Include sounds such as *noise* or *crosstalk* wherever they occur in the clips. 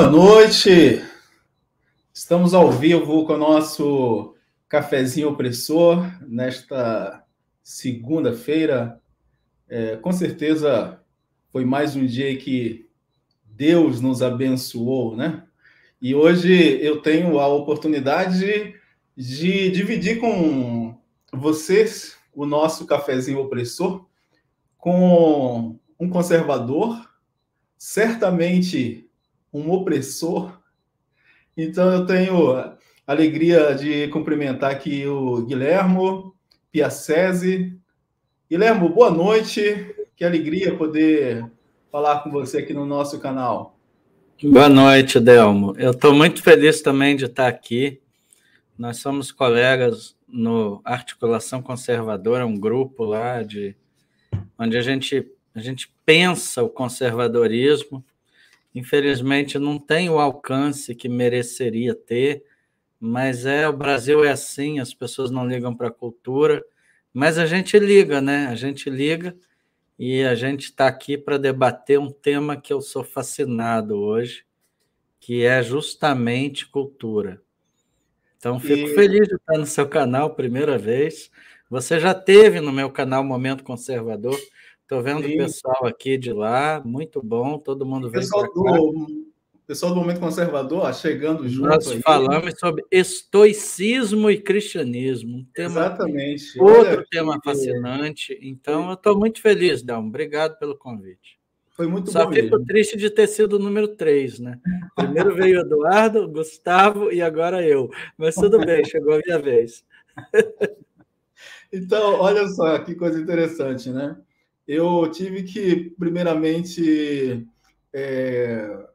Boa noite. Estamos ao vivo com o nosso cafezinho opressor nesta segunda-feira. É, com certeza foi mais um dia que Deus nos abençoou, né? E hoje eu tenho a oportunidade de dividir com vocês o nosso cafezinho opressor com um conservador, certamente um opressor. Então eu tenho alegria de cumprimentar aqui o Guilhermo Piacese. Guilhermo, boa noite. Que alegria poder falar com você aqui no nosso canal. Boa noite, Delmo. Eu estou muito feliz também de estar aqui. Nós somos colegas no Articulação Conservadora, um grupo lá de onde a gente, a gente pensa o conservadorismo Infelizmente, não tem o alcance que mereceria ter, mas é o Brasil é assim, as pessoas não ligam para a cultura, mas a gente liga, né? A gente liga e a gente está aqui para debater um tema que eu sou fascinado hoje, que é justamente cultura. Então, fico e... feliz de estar no seu canal, primeira vez. Você já teve no meu canal Momento Conservador, Estou vendo o pessoal aqui de lá, muito bom, todo mundo vem pessoal do, pessoal do Momento Conservador ó, chegando junto. Nós aí. falamos sobre estoicismo e cristianismo. Um tema, Exatamente. Outro Olha, tema que... fascinante. Então, eu estou muito feliz, Dão. Obrigado pelo convite. Foi muito Só bom. Só fico mesmo. triste de ter sido o número 3, né? Primeiro veio o Eduardo, Gustavo e agora eu. Mas tudo bem, chegou a minha vez. *laughs* Então, olha só que coisa interessante, né? Eu tive que, primeiramente, é,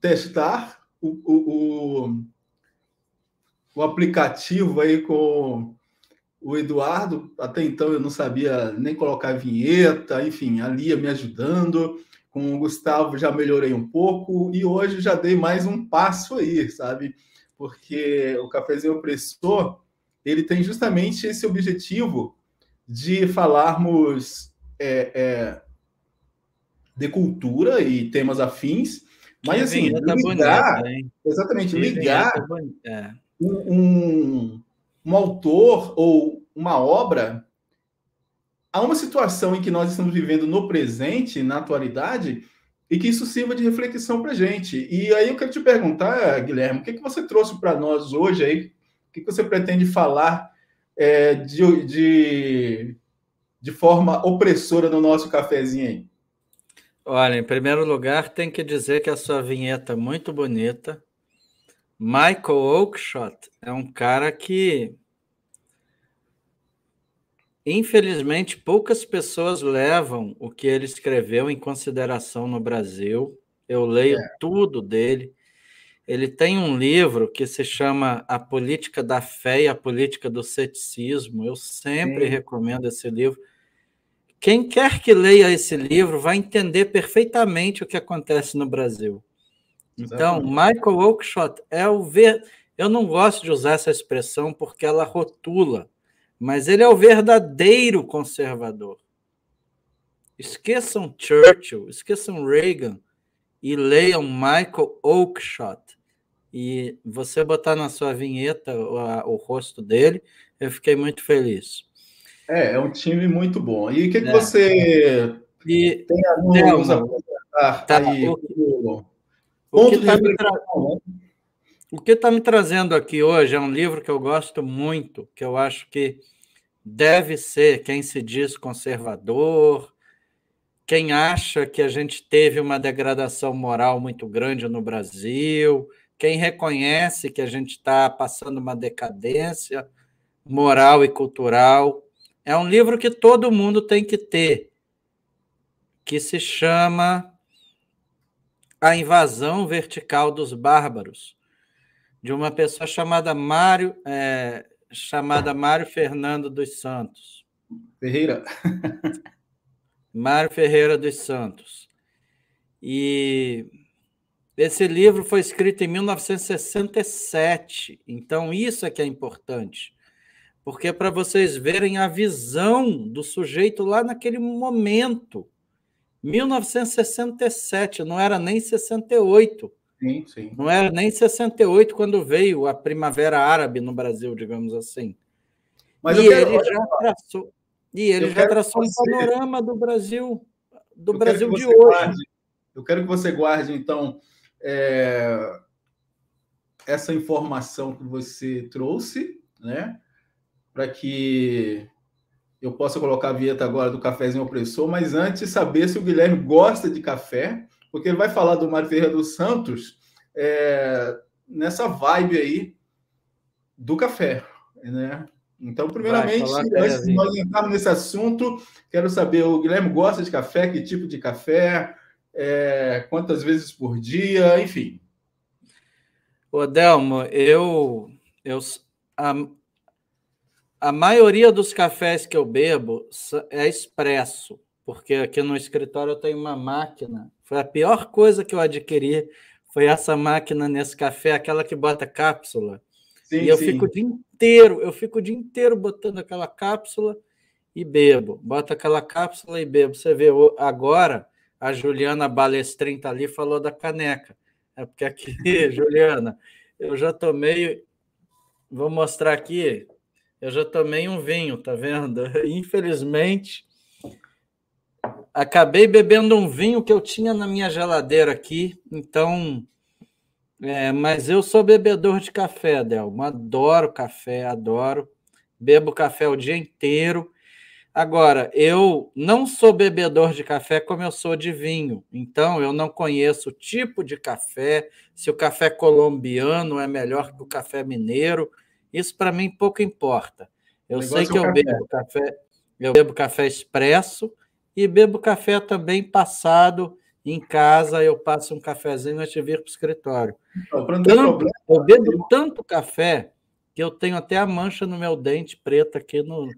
testar o, o, o, aplicativo aí com o Eduardo. Até então eu não sabia nem colocar vinheta, enfim, a Lia me ajudando. Com o Gustavo já melhorei um pouco e hoje já dei mais um passo aí, sabe? Porque o Cafezinho Opressor, ele tem justamente esse objetivo de falarmos é, é, de cultura e temas afins, mas assim, ligar, bonita, exatamente, ligar é. um, um, um autor ou uma obra a uma situação em que nós estamos vivendo no presente, na atualidade, e que isso sirva de reflexão para a gente. E aí eu quero te perguntar, Guilherme, o que, que você trouxe para nós hoje aí? O que, que você pretende falar é, de, de de forma opressora no nosso cafezinho aí? Olha, em primeiro lugar, tem que dizer que a sua vinheta é muito bonita. Michael Oakeshott é um cara que, infelizmente, poucas pessoas levam o que ele escreveu em consideração no Brasil. Eu leio é. tudo dele. Ele tem um livro que se chama A Política da Fé e a Política do Ceticismo. Eu sempre Sim. recomendo esse livro quem quer que leia esse livro vai entender perfeitamente o que acontece no Brasil. Então, Michael Oakeshott é o ver. Eu não gosto de usar essa expressão porque ela rotula, mas ele é o verdadeiro conservador. Esqueçam Churchill, esqueçam Reagan e leiam Michael Oakeshott. E você botar na sua vinheta o, o rosto dele, eu fiquei muito feliz. É, é um time muito bom. E o que, que é. você e, tem a nos apresentar tá, aí? O, o que está me, tra... né? tá me trazendo aqui hoje é um livro que eu gosto muito, que eu acho que deve ser quem se diz conservador, quem acha que a gente teve uma degradação moral muito grande no Brasil, quem reconhece que a gente está passando uma decadência moral e cultural é um livro que todo mundo tem que ter, que se chama A Invasão Vertical dos Bárbaros, de uma pessoa chamada Mário, é, chamada Mário Fernando dos Santos. Ferreira. *laughs* Mário Ferreira dos Santos. E esse livro foi escrito em 1967, então isso é que é importante porque é para vocês verem a visão do sujeito lá naquele momento, 1967, não era nem 68. Sim, sim. Não era nem 68 quando veio a Primavera Árabe no Brasil, digamos assim. Mas e quero, ele já traçou, e ele já traçou um panorama do Brasil, do Brasil de hoje. Guarde, eu quero que você guarde, então, é, essa informação que você trouxe, né? Para que eu possa colocar a vinheta agora do cafezinho opressor, mas antes saber se o Guilherme gosta de café, porque ele vai falar do Mário Ferreira dos Santos é, nessa vibe aí do café, né? Então, primeiramente, antes de nós entrarmos nesse assunto, quero saber, o Guilherme gosta de café? Que tipo de café? É, quantas vezes por dia? Enfim. Ô, Delmo, eu, eu a, a maioria dos cafés que eu bebo é expresso, porque aqui no escritório eu tenho uma máquina. Foi a pior coisa que eu adquiri, foi essa máquina nesse café, aquela que bota cápsula. Sim, e eu sim. fico o dia inteiro, eu fico o dia inteiro botando aquela cápsula e bebo. Bota aquela cápsula e bebo. Você vê, agora a Juliana Balestrin tá ali falou da caneca. É porque aqui, *laughs* Juliana, eu já tomei. Vou mostrar aqui. Eu já tomei um vinho, tá vendo? *laughs* Infelizmente, acabei bebendo um vinho que eu tinha na minha geladeira aqui, então. É, mas eu sou bebedor de café, Delmo. Adoro café, adoro. Bebo café o dia inteiro. Agora, eu não sou bebedor de café como eu sou de vinho. Então, eu não conheço o tipo de café, se o café colombiano é melhor que o café mineiro. Isso para mim pouco importa. Eu sei que eu café. bebo café, eu bebo café expresso e bebo café também passado em casa. Eu passo um cafezinho antes de vir para o escritório. Então, tanto, eu bebo tanto café que eu tenho até a mancha no meu dente preta aqui no,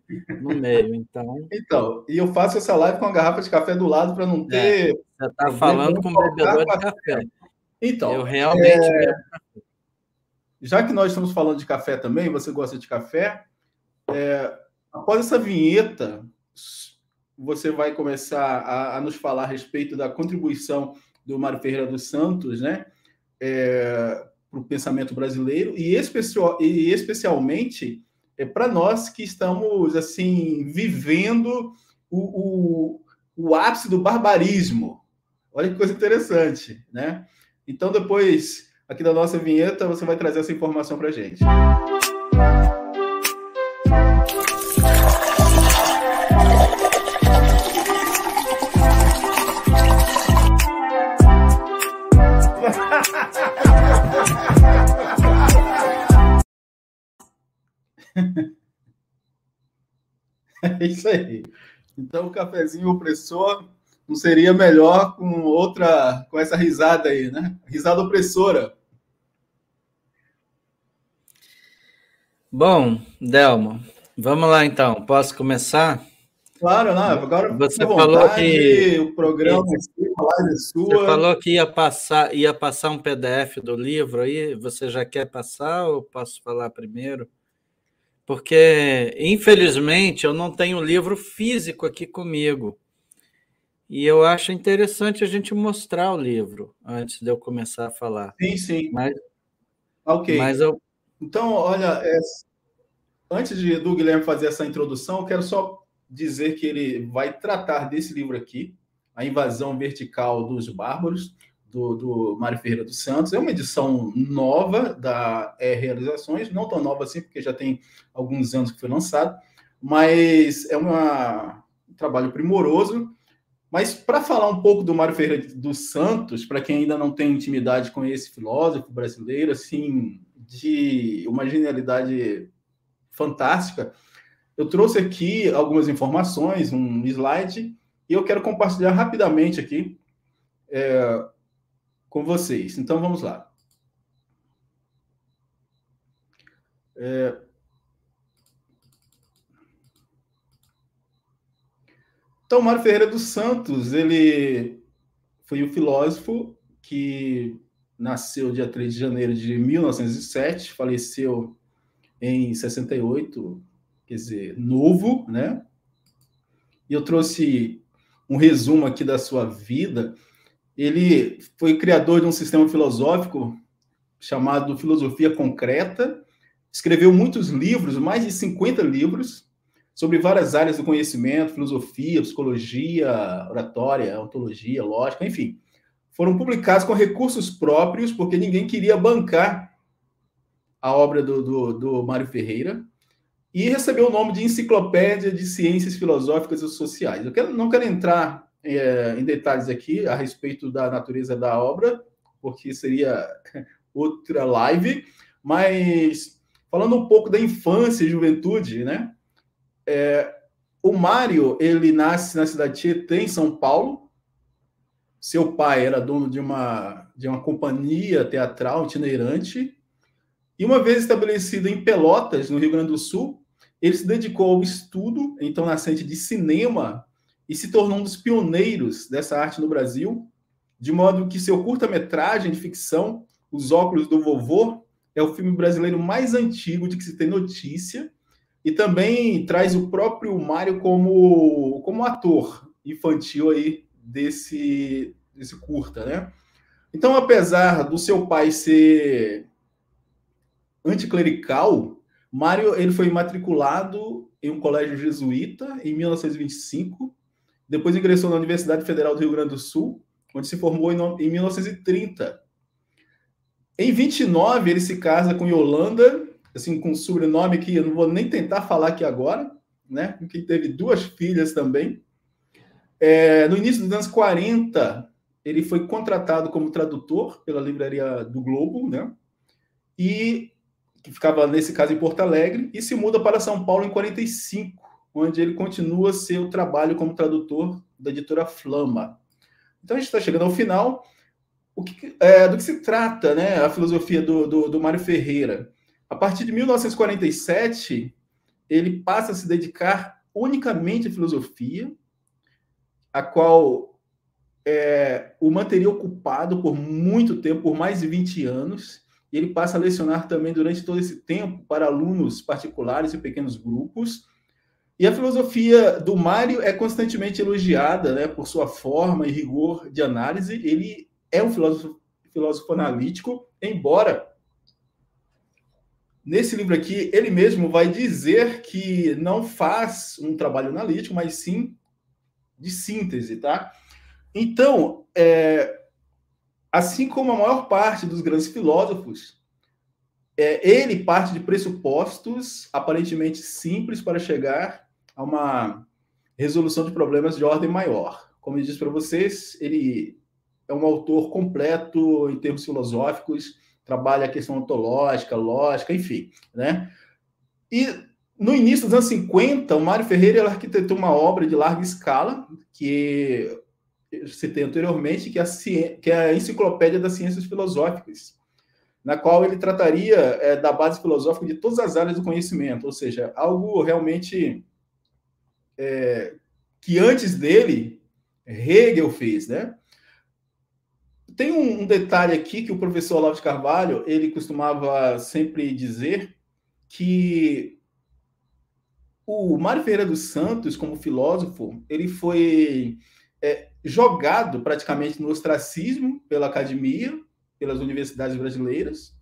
no meio. Então, então, e eu faço essa live com a garrafa de café do lado para não é, ter. É, você está falando com um bebedor de café. Então, eu realmente é... Já que nós estamos falando de café também, você gosta de café? É, após essa vinheta, você vai começar a, a, nos falar a respeito da contribuição do Mário Ferreira dos Santos, né? É, para o pensamento brasileiro e, especial, e especialmente é, para nós que estamos assim vivendo o, o, o, ápice do barbarismo. Olha que coisa interessante, né? Então, depois, aqui da nossa vinheta, você vai trazer essa informação para a gente. *laughs* é isso aí. Então, o cafezinho opressor não seria melhor com outra, com essa risada aí, né? Risada opressora. Bom, Delmo, vamos lá então. Posso começar? Claro, não. Agora você falou que o programa é sua. Você falou que ia passar, ia passar um PDF do livro aí. Você já quer passar ou posso falar primeiro? porque infelizmente eu não tenho o livro físico aqui comigo. E eu acho interessante a gente mostrar o livro antes de eu começar a falar. Sim, sim. Mas, ok. Mas eu... Então, olha, é... antes de, do Guilherme fazer essa introdução, eu quero só dizer que ele vai tratar desse livro aqui, A Invasão Vertical dos Bárbaros, do, do Mário Ferreira dos Santos. É uma edição nova da é, Realizações, não tão nova assim, porque já tem alguns anos que foi lançado, mas é uma, um trabalho primoroso. Mas para falar um pouco do Mário Ferreira dos Santos, para quem ainda não tem intimidade com esse filósofo brasileiro, assim, de uma genialidade fantástica, eu trouxe aqui algumas informações, um slide, e eu quero compartilhar rapidamente aqui. É, com vocês. Então vamos lá. É... Então, Mário Ferreira dos Santos, ele foi um filósofo que nasceu dia 3 de janeiro de 1907, faleceu em 68, quer dizer, novo, né? E eu trouxe um resumo aqui da sua vida. Ele foi criador de um sistema filosófico chamado Filosofia Concreta, escreveu muitos livros, mais de 50 livros, sobre várias áreas do conhecimento, filosofia, psicologia, oratória, ontologia, lógica, enfim. Foram publicados com recursos próprios, porque ninguém queria bancar a obra do, do, do Mário Ferreira, e recebeu o nome de Enciclopédia de Ciências Filosóficas e Sociais. Eu quero, não quero entrar é, em detalhes aqui a respeito da natureza da obra, porque seria *laughs* outra live, mas falando um pouco da infância e juventude, né? É, o Mário, ele nasce na cidade de Tietê, em São Paulo. Seu pai era dono de uma, de uma companhia teatral itinerante. E uma vez estabelecido em Pelotas, no Rio Grande do Sul, ele se dedicou ao estudo, então nascente de cinema, e se tornou um dos pioneiros dessa arte no Brasil, de modo que seu curta-metragem de ficção os Óculos do Vovô é o filme brasileiro mais antigo de que se tem notícia e também traz o próprio Mário como, como ator infantil aí desse, desse curta, né? Então, apesar do seu pai ser anticlerical, Mário ele foi matriculado em um colégio jesuíta em 1925, depois ingressou na Universidade Federal do Rio Grande do Sul, onde se formou em 1930 em 29, ele se casa com Yolanda, assim, com um sobrenome que eu não vou nem tentar falar aqui agora, né? Que teve duas filhas também. É, no início dos anos 40, ele foi contratado como tradutor pela Livraria do Globo, né? E que ficava, nesse caso, em Porto Alegre, e se muda para São Paulo em 45, onde ele continua seu trabalho como tradutor da editora Flama. Então a gente está chegando ao final o que, é, do que se trata né, a filosofia do, do, do Mário Ferreira. A partir de 1947, ele passa a se dedicar unicamente à filosofia, a qual é, o manteria ocupado por muito tempo, por mais de 20 anos, e ele passa a lecionar também durante todo esse tempo para alunos particulares e pequenos grupos. E a filosofia do Mário é constantemente elogiada né, por sua forma e rigor de análise. Ele é um filósofo, filósofo analítico, embora nesse livro aqui ele mesmo vai dizer que não faz um trabalho analítico, mas sim de síntese, tá? Então, é, assim como a maior parte dos grandes filósofos, é, ele parte de pressupostos aparentemente simples para chegar a uma resolução de problemas de ordem maior. Como eu disse para vocês, ele é um autor completo em termos filosóficos, trabalha a questão ontológica, lógica, enfim, né? E no início dos anos 50, o Mário Ferreira arquitetou uma obra de larga escala, que citei anteriormente, que é a, que é a Enciclopédia das Ciências Filosóficas, na qual ele trataria é, da base filosófica de todas as áreas do conhecimento, ou seja, algo realmente é, que antes dele Hegel fez, né? Tem um, um, detalhe aqui que o professor Olavo de Carvalho ele costumava sempre dizer que o Mário Ferreira dos Santos, como filósofo, ele foi é, jogado praticamente no ostracismo pela academia, pelas universidades brasileiras,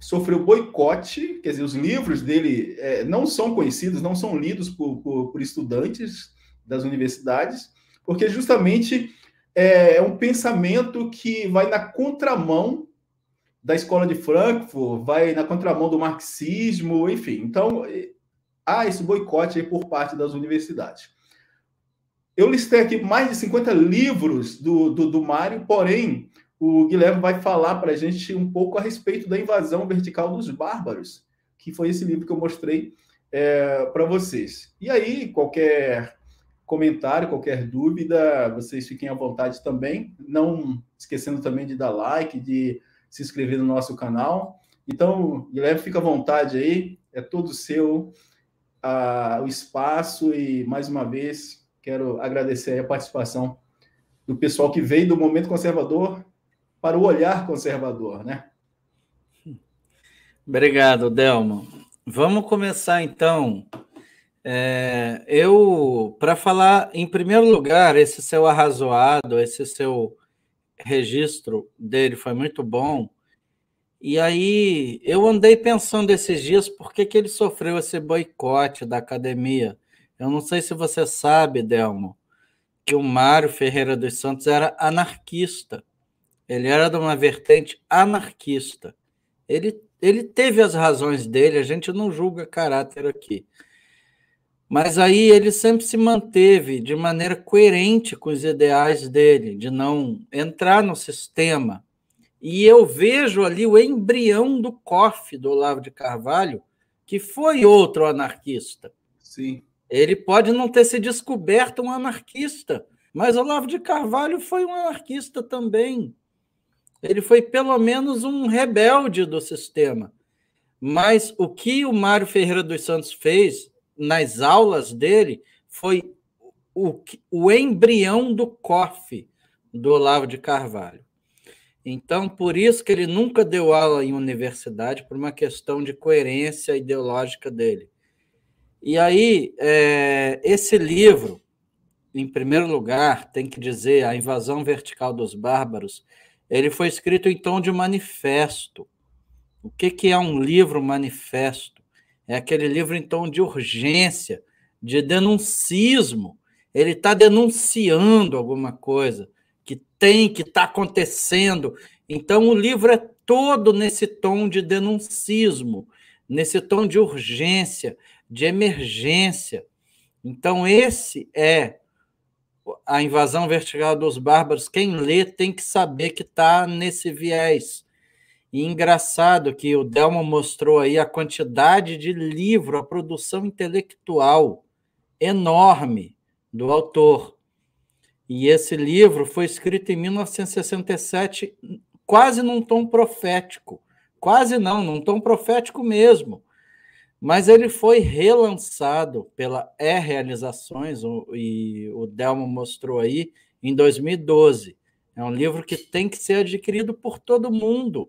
sofreu boicote, quer dizer, os livros dele é, não são conhecidos, não são lidos por, por, por estudantes das universidades, porque justamente é, é um pensamento que vai na contramão da escola de Frankfurt, vai na contramão do marxismo, enfim. Então, há esse boicote por parte das universidades. Eu listei aqui mais de 50 livros do, do, do Mário, porém, o Guilherme vai falar para a gente um pouco a respeito da invasão vertical dos bárbaros, que foi esse livro que eu mostrei é, para vocês. E aí, qualquer comentário, qualquer dúvida, vocês fiquem à vontade também. Não esquecendo também de dar like, de se inscrever no nosso canal. Então, Guilherme, fica à vontade aí, é todo seu o espaço e, mais uma vez, quero agradecer a participação do pessoal que veio do momento conservador para o olhar conservador, né? Obrigado, Delmo. Vamos começar então É, eu, para falar, em primeiro lugar, esse seu arrazoado, esse seu registro dele foi muito bom. E aí eu andei pensando esses dias por que, que ele sofreu esse boicote da academia. Eu não sei se você sabe, Delmo, que o Mário Ferreira dos Santos era anarquista. Ele era de uma vertente anarquista. Ele, ele teve as razões dele, a gente não julga caráter aqui. Mas aí ele sempre se manteve de maneira coerente com os ideais dele, de não entrar no sistema. E eu vejo ali o embrião do COF do Olavo de Carvalho, que foi outro anarquista. Sim. Ele pode não ter se descoberto um anarquista, mas Olavo de Carvalho foi um anarquista também. Ele foi pelo menos um rebelde do sistema. Mas o que o Mário Ferreira dos Santos fez nas aulas dele foi o, o embrião do COF do Olavo de Carvalho. Então, por isso que ele nunca deu aula em universidade, por uma questão de coerência ideológica dele. E aí, é, esse livro, em primeiro lugar, tem que dizer A Invasão Vertical dos Bárbaros, ele foi escrito em tom de manifesto. O que, que é um livro manifesto? É aquele livro, então, de urgência, de denuncismo. Ele está denunciando alguma coisa que tem, que está acontecendo. Então, o livro é todo nesse tom de denuncismo, nesse tom de urgência, de emergência. Então, esse é a invasão vertical dos bárbaros. Quem lê tem que saber que está nesse viés. E engraçado que o Delmo mostrou aí a quantidade de livro, a produção intelectual enorme do autor. E esse livro foi escrito em 1967, quase num tom profético. Quase não, num tom profético mesmo. Mas ele foi relançado pela E-Realizações, e o Delmo mostrou aí, em 2012. É um livro que tem que ser adquirido por todo mundo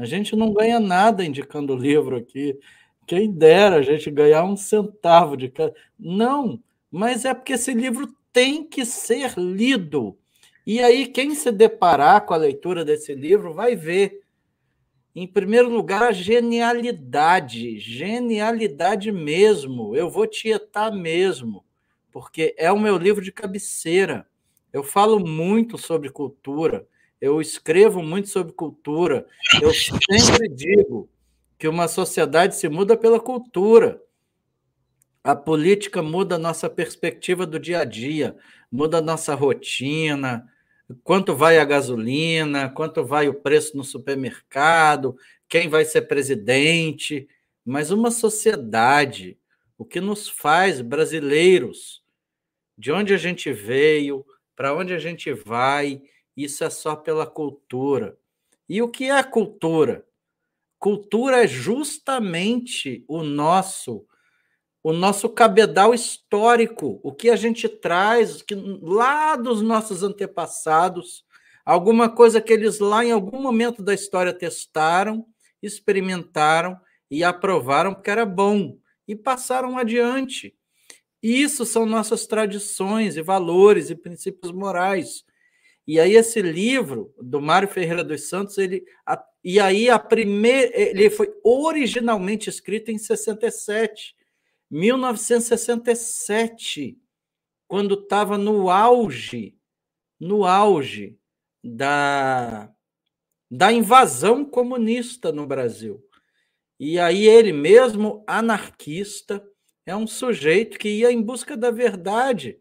a gente não ganha nada indicando o livro aqui. Quem dera a gente ganhar um centavo de cada. Não, mas é porque esse livro tem que ser lido. E aí, quem se deparar com a leitura desse livro vai ver, em primeiro lugar, a genialidade, genialidade mesmo. Eu vou tietar mesmo, porque é o meu livro de cabeceira. Eu falo muito sobre cultura, eu escrevo muito sobre cultura. Eu sempre digo que uma sociedade se muda pela cultura. A política muda a nossa perspectiva do dia a dia, muda a nossa rotina, quanto vai a gasolina, quanto vai o preço no supermercado, quem vai ser presidente. Mas uma sociedade, o que nos faz brasileiros, de onde a gente veio, para onde a gente vai, isso é só pela cultura. E o que é cultura? Cultura é justamente o nosso o nosso cabedal histórico, o que a gente traz que, lá dos nossos antepassados, alguma coisa que eles lá em algum momento da história testaram, experimentaram e aprovaram porque era bom e passaram adiante. Isso são nossas tradições e valores e princípios morais. E aí esse livro do Mário Ferreira dos Santos, ele e aí a primeira, ele foi originalmente escrito em 67, 1967, quando estava no auge, no auge da da invasão comunista no Brasil. E aí ele mesmo anarquista, é um sujeito que ia em busca da verdade.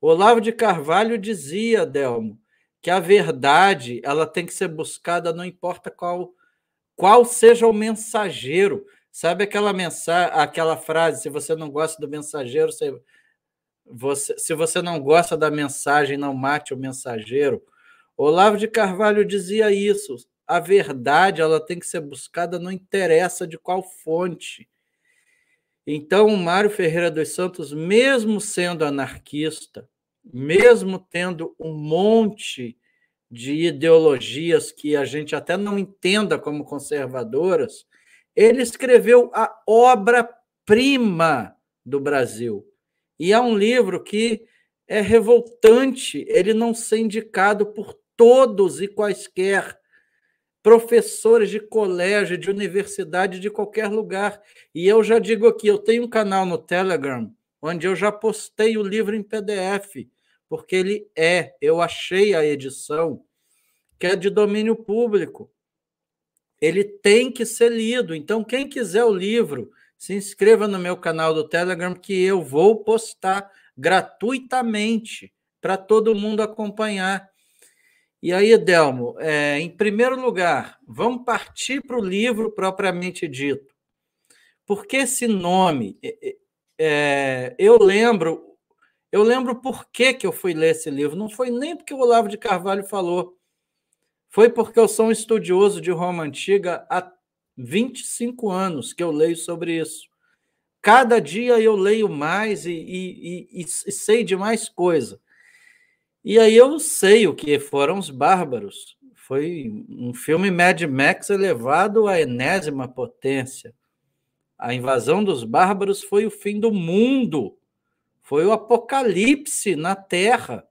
Olavo de Carvalho dizia, Delmo, que a verdade ela tem que ser buscada não importa qual qual seja o mensageiro. Sabe aquela mensagem, aquela frase, se você não gosta do mensageiro, você, você, se você não gosta da mensagem, não mate o mensageiro. Olavo de Carvalho dizia isso. A verdade ela tem que ser buscada, não interessa de qual fonte. Então, o Mário Ferreira dos Santos, mesmo sendo anarquista, mesmo tendo um monte de ideologias que a gente até não entenda como conservadoras, ele escreveu a obra-prima do Brasil. E é um livro que é revoltante ele não ser indicado por todos e quaisquer professores de colégio, de universidade, de qualquer lugar. E eu já digo aqui, eu tenho um canal no Telegram onde eu já postei o livro em PDF, porque ele é, eu achei a edição que é de domínio público. Ele tem que ser lido. Então, quem quiser o livro, se inscreva no meu canal do Telegram, que eu vou postar gratuitamente para todo mundo acompanhar. E aí, Delmo, é, em primeiro lugar, vamos partir para o livro propriamente dito. Porque esse nome, é, eu lembro, eu lembro por que, que eu fui ler esse livro. Não foi nem porque o Olavo de Carvalho falou, foi porque eu sou um estudioso de Roma Antiga há 25 anos que eu leio sobre isso. Cada dia eu leio mais e, e, e, e sei de mais coisa. E aí eu sei o que foram os bárbaros. Foi um filme Mad Max elevado à enésima potência. A invasão dos bárbaros foi o fim do mundo. Foi o apocalipse na Terra.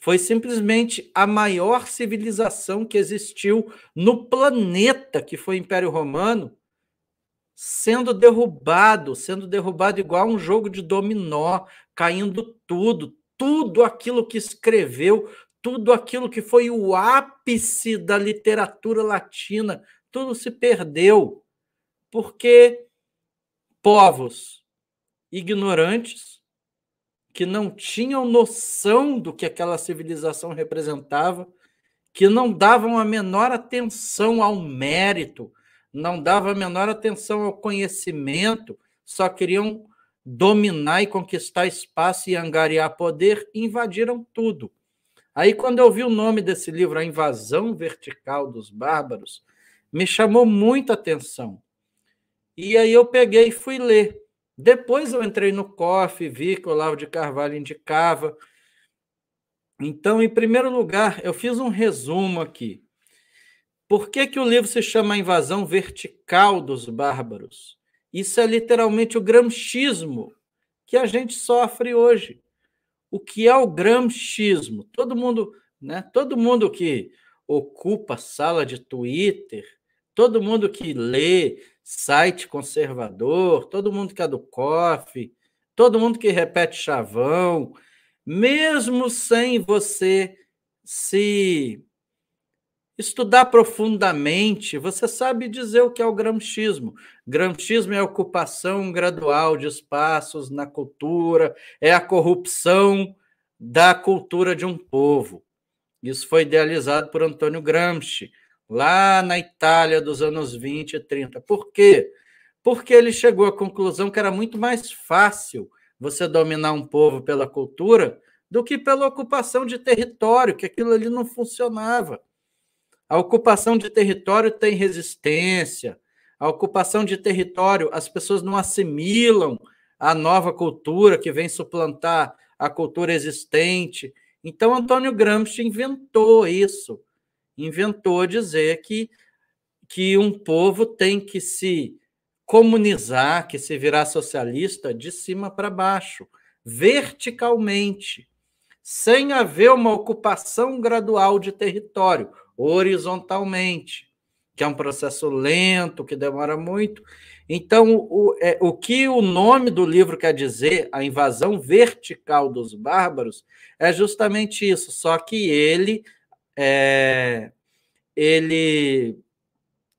Foi simplesmente a maior civilização que existiu no planeta, que foi o Império Romano, sendo derrubado, sendo derrubado igual um jogo de dominó, caindo tudo, tudo aquilo que escreveu, tudo aquilo que foi o ápice da literatura latina, tudo se perdeu, porque povos ignorantes que não tinham noção do que aquela civilização representava, que não davam a menor atenção ao mérito, não davam a menor atenção ao conhecimento, só queriam dominar e conquistar espaço e angariar poder, invadiram tudo. Aí, quando eu vi o nome desse livro, A Invasão Vertical dos Bárbaros, me chamou muita atenção. E aí eu peguei e fui ler. Depois eu entrei no COF, vi que o Olavo de Carvalho indicava. Então, em primeiro lugar, eu fiz um resumo aqui. Por que, que o livro se chama A Invasão Vertical dos Bárbaros? Isso é literalmente o gramscismo que a gente sofre hoje. O que é o gramscismo? Todo mundo, né? Todo mundo que ocupa sala de Twitter, todo mundo que lê, site conservador, todo mundo que é do COF, todo mundo que repete chavão, mesmo sem você se estudar profundamente, você sabe dizer o que é o gramscismo. Gramscismo é a ocupação gradual de espaços na cultura, é a corrupção da cultura de um povo. Isso foi idealizado por Antônio Gramsci lá na Itália dos anos 20 e 30. Por quê? Porque ele chegou à conclusão que era muito mais fácil você dominar um povo pela cultura do que pela ocupação de território, que aquilo ali não funcionava. A ocupação de território tem resistência. A ocupação de território, as pessoas não assimilam a nova cultura que vem suplantar a cultura existente. Então, Antônio Gramsci inventou isso inventou dizer que, que um povo tem que se comunizar, que se virar socialista de cima para baixo, verticalmente, sem haver uma ocupação gradual de território, horizontalmente, que é um processo lento, que demora muito. Então, o, é, o que o nome do livro quer dizer, a invasão vertical dos bárbaros, é justamente isso, só que ele é, ele,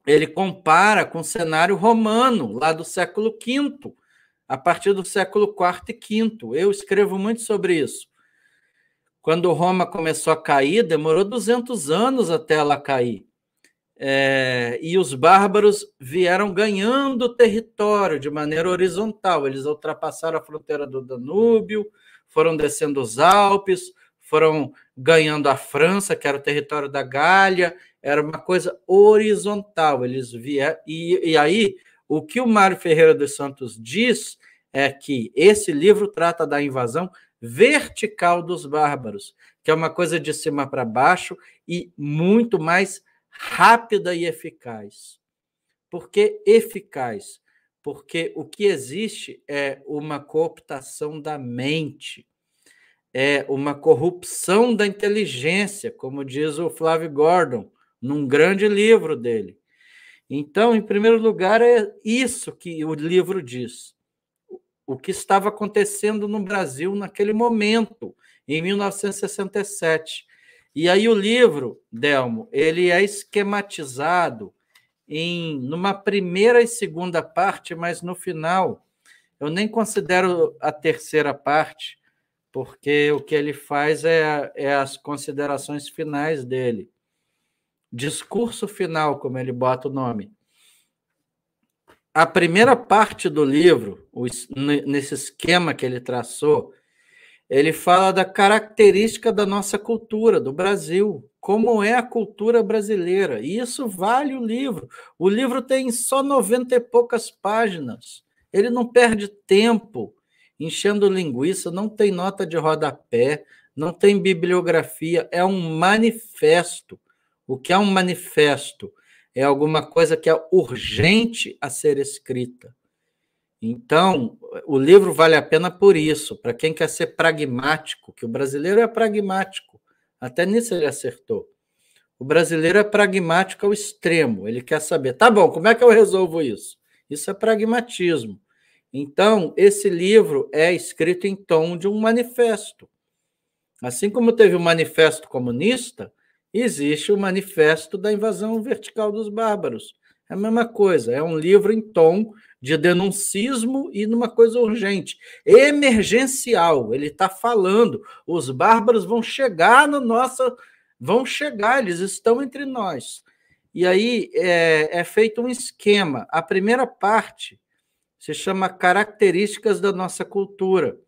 ele compara com o cenário romano, lá do século V, a partir do século IV e V. Eu escrevo muito sobre isso. Quando Roma começou a cair, demorou 200 anos até ela cair. É, e os bárbaros vieram ganhando território de maneira horizontal. Eles ultrapassaram a fronteira do Danúbio, foram descendo os Alpes, foram ganhando a França, que era o território da Gália, era uma coisa horizontal. Eles vieram. E, e aí, o que o Mário Ferreira dos Santos diz é que esse livro trata da invasão vertical dos bárbaros, que é uma coisa de cima para baixo e muito mais rápida e eficaz. Por que eficaz? porque o que existe é uma cooptação da mente, é uma corrupção da inteligência, como diz o Flávio Gordon, num grande livro dele. Então, em primeiro lugar, é isso que o livro diz. O que estava acontecendo no Brasil naquele momento, em 1967. E aí o livro, Delmo, ele é esquematizado em numa primeira e segunda parte, mas no final eu nem considero a terceira parte, porque o que ele faz é, é as considerações finais dele. Discurso final, como ele bota o nome. A primeira parte do livro, nesse esquema que ele traçou, ele fala da característica da nossa cultura, do Brasil, como é a cultura brasileira. E isso vale o livro. O livro tem só 90 e poucas páginas. Ele não perde tempo enchendo linguiça, não tem nota de rodapé, não tem bibliografia, é um manifesto. O que é um manifesto? É alguma coisa que é urgente a ser escrita. Então, o livro vale a pena por isso, para quem quer ser pragmático, que o brasileiro é pragmático. Até nisso ele acertou. O brasileiro é pragmático ao extremo. Ele quer saber, tá bom, como é que eu resolvo isso? Isso é pragmatismo. Então, esse livro é escrito em tom de um manifesto. Assim como teve o Manifesto Comunista, existe o Manifesto da Invasão Vertical dos Bárbaros. É a mesma coisa, é um livro em tom de denuncismo e numa coisa urgente, emergencial. Ele está falando, os bárbaros vão chegar no nosso, vão chegar, eles estão entre nós. E aí é, é feito um esquema. A primeira parte se chama Características da Nossa Cultura.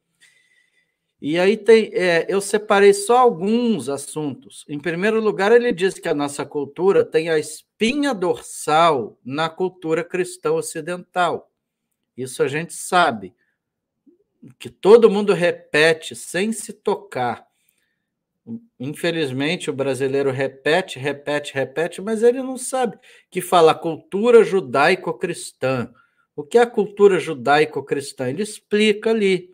E aí tem, é, eu separei só alguns assuntos. Em primeiro lugar, ele diz que a nossa cultura tem a espinha dorsal na cultura cristã ocidental. Isso a gente sabe. Que todo mundo repete sem se tocar. Infelizmente, o brasileiro repete, repete, repete, mas ele não sabe que fala cultura judaico-cristã. O que é a cultura judaico-cristã? Ele explica ali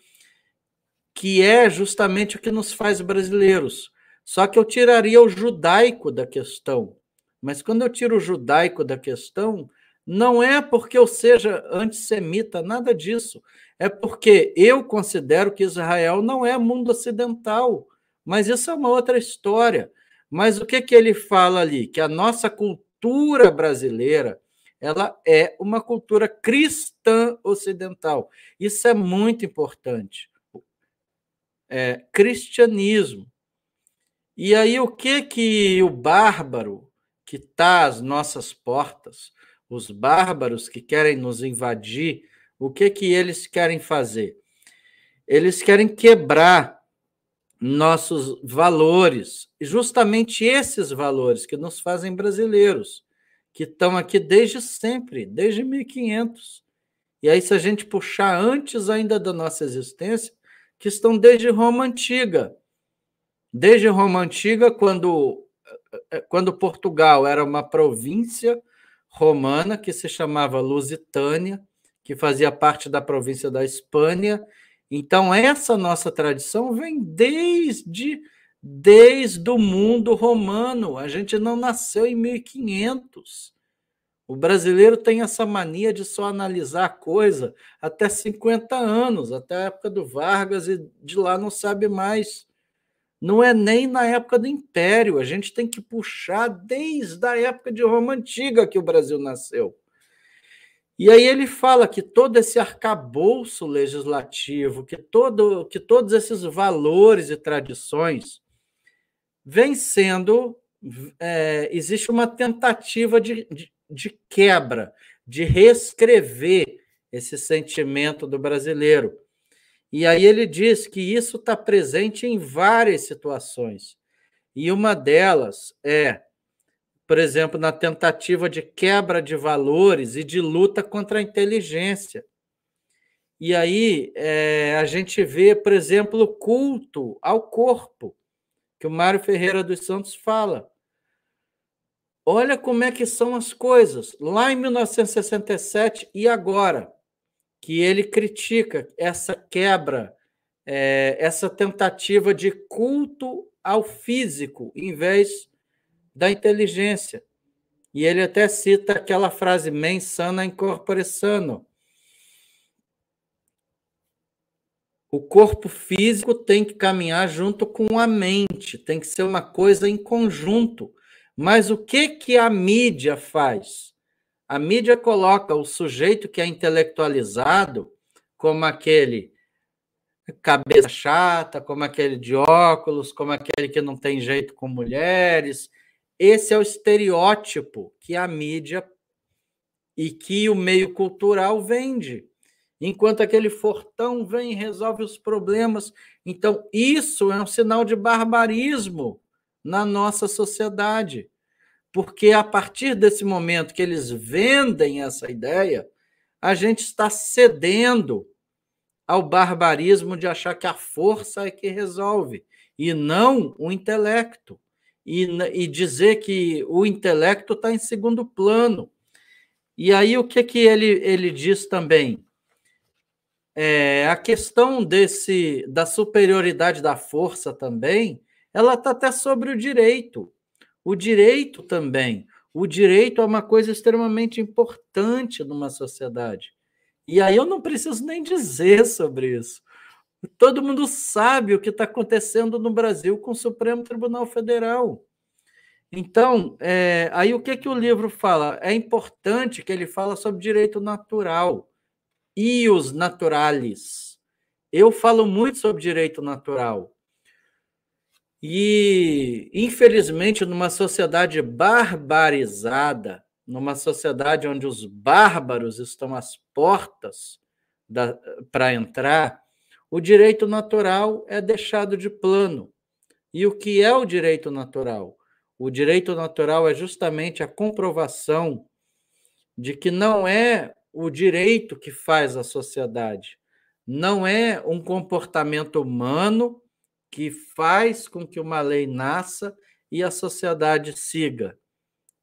que é justamente o que nos faz brasileiros. Só que eu tiraria o judaico da questão. Mas quando eu tiro o judaico da questão, não é porque eu seja antissemita, nada disso. É porque eu considero que Israel não é mundo ocidental. Mas isso é uma outra história. Mas o que, que ele fala ali? Que a nossa cultura brasileira ela é uma cultura cristã ocidental. Isso é muito importante é, cristianismo. E aí o que que o bárbaro que está às nossas portas, os bárbaros que querem nos invadir, o que que eles querem fazer? Eles querem quebrar nossos valores, justamente esses valores que nos fazem brasileiros, que estão aqui desde sempre, desde 1500. E aí, se a gente puxar antes ainda da nossa existência, que estão desde Roma Antiga. Desde Roma Antiga, quando, eh, quando Portugal era uma província romana que se chamava Lusitânia, que fazia parte da província da Espanha. Então, essa nossa tradição vem desde desde o mundo romano. A gente não nasceu em 1500. O brasileiro tem essa mania de só analisar a coisa até 50 anos, até a época do Vargas, e de lá não sabe mais. Não é nem na época do Império, a gente tem que puxar desde a época de Roma Antiga que o Brasil nasceu. E aí ele fala que todo esse arcabouço legislativo, que, todo, que todos esses valores e tradições vêm sendo. É, existe uma tentativa de, de de quebra, de reescrever esse sentimento do brasileiro. E aí ele diz que isso está presente em várias situações. E uma delas é, por exemplo, na tentativa de quebra de valores e de luta contra a inteligência. E aí é, a gente vê, por exemplo, o culto ao corpo, que o Mário Ferreira dos Santos fala. Olha como é que são as coisas, lá em 1967 e agora. que ele critica essa quebra, é, essa tentativa de culto ao físico em vez da inteligência. E ele até cita aquela frase mens sana sano. O corpo físico tem que caminhar junto com a mente, tem que ser uma coisa em conjunto. Mas o que que a mídia faz? A mídia coloca o sujeito que é intelectualizado como aquele cabeça chata, como aquele de óculos, como aquele que não tem jeito com mulheres. Esse é o estereótipo que a mídia e que o meio cultural vende. Enquanto aquele fortão vem e resolve os problemas. Então, isso é um sinal de barbarismo na nossa sociedade porque a partir desse momento que eles vendem essa ideia, a gente está cedendo ao barbarismo de achar que a força é que resolve e não o intelecto. E, e dizer que o intelecto está em segundo plano. E aí o que, que ele, ele diz também? É, a questão desse da superioridade da força também, ela está até sobre o direito. O direito também. O direito é uma coisa extremamente importante numa sociedade. E aí eu não preciso nem dizer sobre isso. Todo mundo sabe o que está acontecendo no Brasil com o Supremo Tribunal Federal. Então, é, aí o que, que o livro fala? É importante que ele fala sobre direito natural e os naturales. Eu falo muito sobre direito natural. E, infelizmente, numa sociedade barbarizada, numa sociedade onde os bárbaros estão às portas para entrar, o direito natural é deixado de plano. E o que é o direito natural? O direito natural é justamente a comprovação de que não é o direito que faz a sociedade, não é um comportamento humano que faz com que uma lei nasça e a sociedade siga.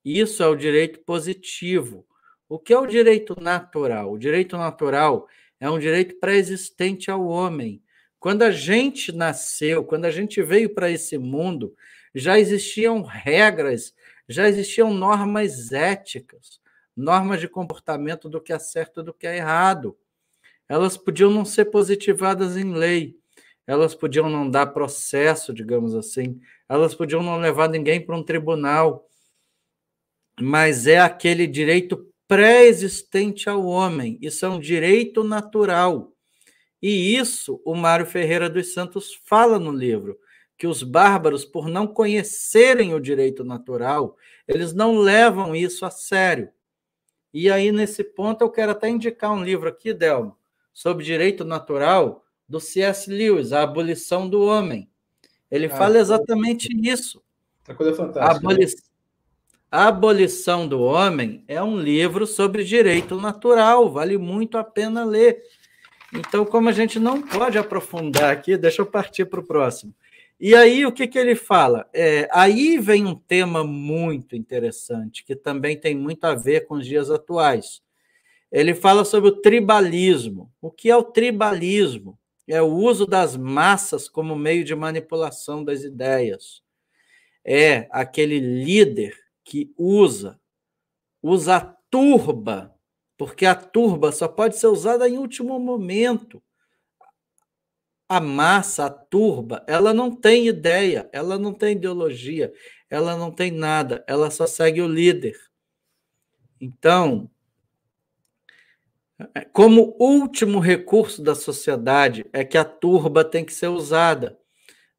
Isso é o direito positivo. O que é o direito natural? O direito natural é um direito pré-existente ao homem. Quando a gente nasceu, quando a gente veio para esse mundo, já existiam regras, já existiam normas éticas, normas de comportamento do que é certo e do que é errado. Elas podiam não ser positivadas em lei, elas podiam não dar processo, digamos assim, elas podiam não levar ninguém para um tribunal, mas é aquele direito pré-existente ao homem, isso é um direito natural. E isso o Mário Ferreira dos Santos fala no livro, que os bárbaros, por não conhecerem o direito natural, eles não levam isso a sério. E aí, nesse ponto, eu quero até indicar um livro aqui, Delmo, sobre direito natural, do C.S. Lewis, A Abolição do Homem. Ele ah, fala exatamente isso. Uma coisa fantástica. A, aboli... a Abolição do Homem é um livro sobre direito natural, vale muito a pena ler. Então, como a gente não pode aprofundar aqui, deixa eu partir para o próximo. E aí, o que, que ele fala? É, aí vem um tema muito interessante, que também tem muito a ver com os dias atuais. Ele fala sobre o tribalismo. O que é o tribalismo? é o uso das massas como meio de manipulação das ideias. É aquele líder que usa, usa a turba, porque a turba só pode ser usada em último momento. A massa, a turba, ela não tem ideia, ela não tem ideologia, ela não tem nada, ela só segue o líder. Então, como último recurso da sociedade é que a turba tem que ser usada.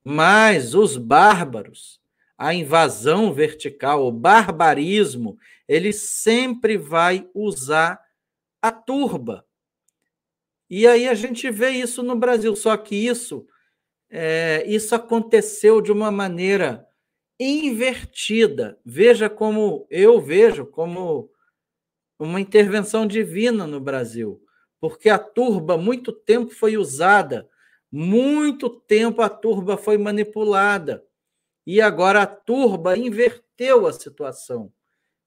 Mas os bárbaros, a invasão vertical, o barbarismo, ele sempre vai usar a turba. E aí a gente vê isso no Brasil, só que isso é, isso aconteceu de uma maneira invertida. Veja como eu vejo como uma intervenção divina no Brasil, porque a turba muito tempo foi usada, muito tempo a turba foi manipulada, e agora a turba inverteu a situação.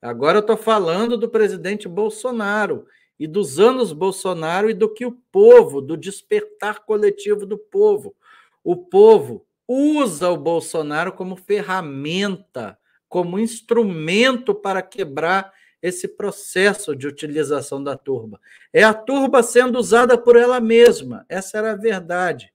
Agora eu estou falando do presidente Bolsonaro. E dos anos Bolsonaro e do que o povo, do despertar coletivo do povo. O povo usa o Bolsonaro como ferramenta, como instrumento para quebrar esse processo de utilização da turba. É a turba sendo usada por ela mesma, essa era a verdade.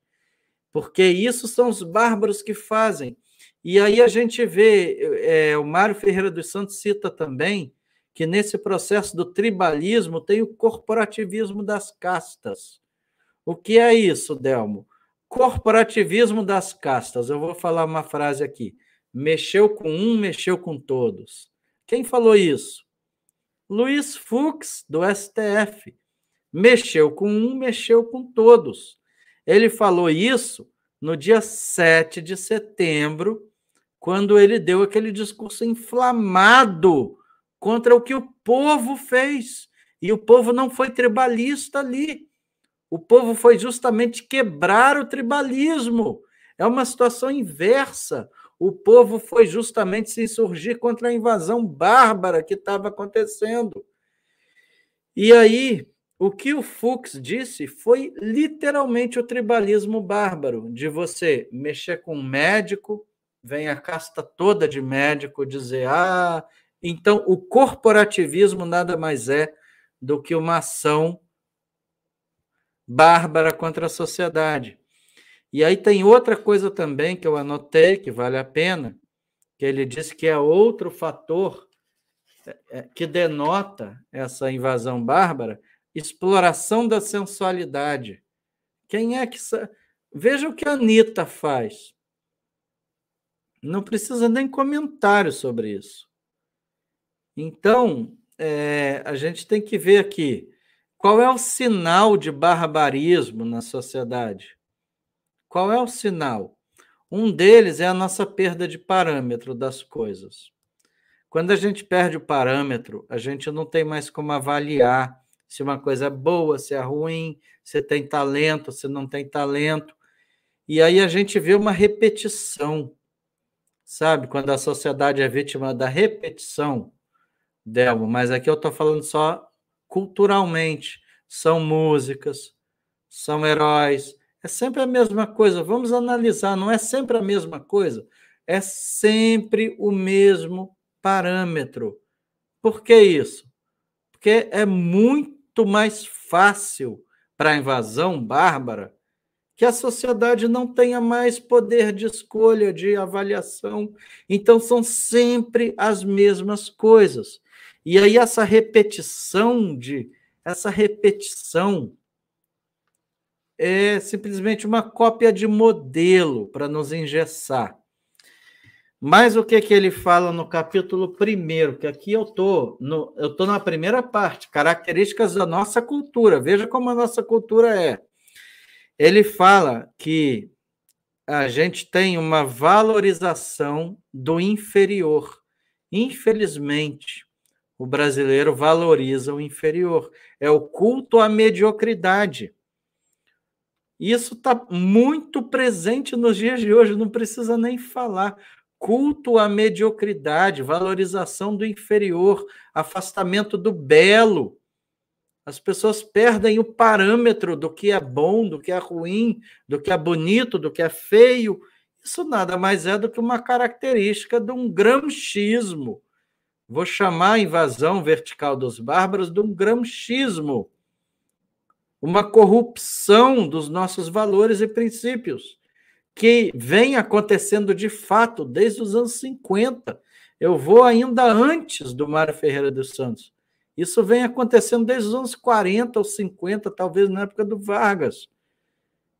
Porque isso são os bárbaros que fazem. E aí a gente vê, é, o Mário Ferreira dos Santos cita também que nesse processo do tribalismo tem o corporativismo das castas. O que é isso, Delmo? Corporativismo das castas. Eu vou falar uma frase aqui. Mexeu com um, mexeu com todos. Quem falou isso? Luiz Fux, do STF. Mexeu com um, mexeu com todos. Ele falou isso no dia 7 de setembro, quando ele deu aquele discurso inflamado contra o que o povo fez. E o povo não foi tribalista ali. O povo foi justamente quebrar o tribalismo. É uma situação inversa. O povo foi justamente se insurgir contra a invasão bárbara que estava acontecendo. E aí, o que o Fux disse foi literalmente o tribalismo bárbaro, de você mexer com um médico, vem a casta toda de médico dizer: ah, então, o corporativismo nada mais é do que uma ação bárbara contra a sociedade. E aí tem outra coisa também que eu anotei que vale a pena, que ele disse que é outro fator é, é, que denota essa invasão bárbara, exploração da sensualidade. Quem é que veja o que a Anitta faz? Não precisa nem comentário sobre isso. Então, é, a gente tem que ver aqui qual é o sinal de barbarismo na sociedade. Qual é o sinal? Um deles é a nossa perda de parâmetro das coisas. Quando a gente perde o parâmetro, a gente não tem mais como avaliar se uma coisa é boa, se é ruim, se tem talento, se não tem talento. E aí a gente vê uma repetição, sabe? Quando a sociedade é vítima da repetição, Delmo, mas aqui eu estou falando só culturalmente. São músicas, são heróis, é sempre a mesma coisa. Vamos analisar, não é sempre a mesma coisa, é sempre o mesmo parâmetro. Por que isso? Porque é muito mais fácil para a invasão bárbara que a sociedade não tenha mais poder de escolha, de avaliação. Então, são sempre as mesmas coisas. E aí essa repetição de essa repetição é simplesmente uma cópia de modelo para nos engessar. Mas o que que ele fala no capítulo primeiro, que aqui eu tô no, eu tô na primeira parte, características da nossa cultura. Veja como a nossa cultura é. Ele fala que a gente tem uma valorização do inferior. Infelizmente, o brasileiro valoriza o inferior. É o culto à mediocridade. Isso está muito presente nos dias de hoje, não precisa nem falar. Culto à mediocridade, valorização do inferior, afastamento do belo. As pessoas perdem o parâmetro do que é bom, do que é ruim, do que é bonito, do que é feio. Isso nada mais é do que uma característica de um gramscismo Vou chamar a invasão vertical dos bárbaros de um gramscismo, uma corrupção dos nossos valores e princípios, que vem acontecendo de fato desde os anos 50. Eu vou ainda antes do Mário Ferreira dos Santos. Isso vem acontecendo desde os anos 40 ou 50, talvez na época do Vargas.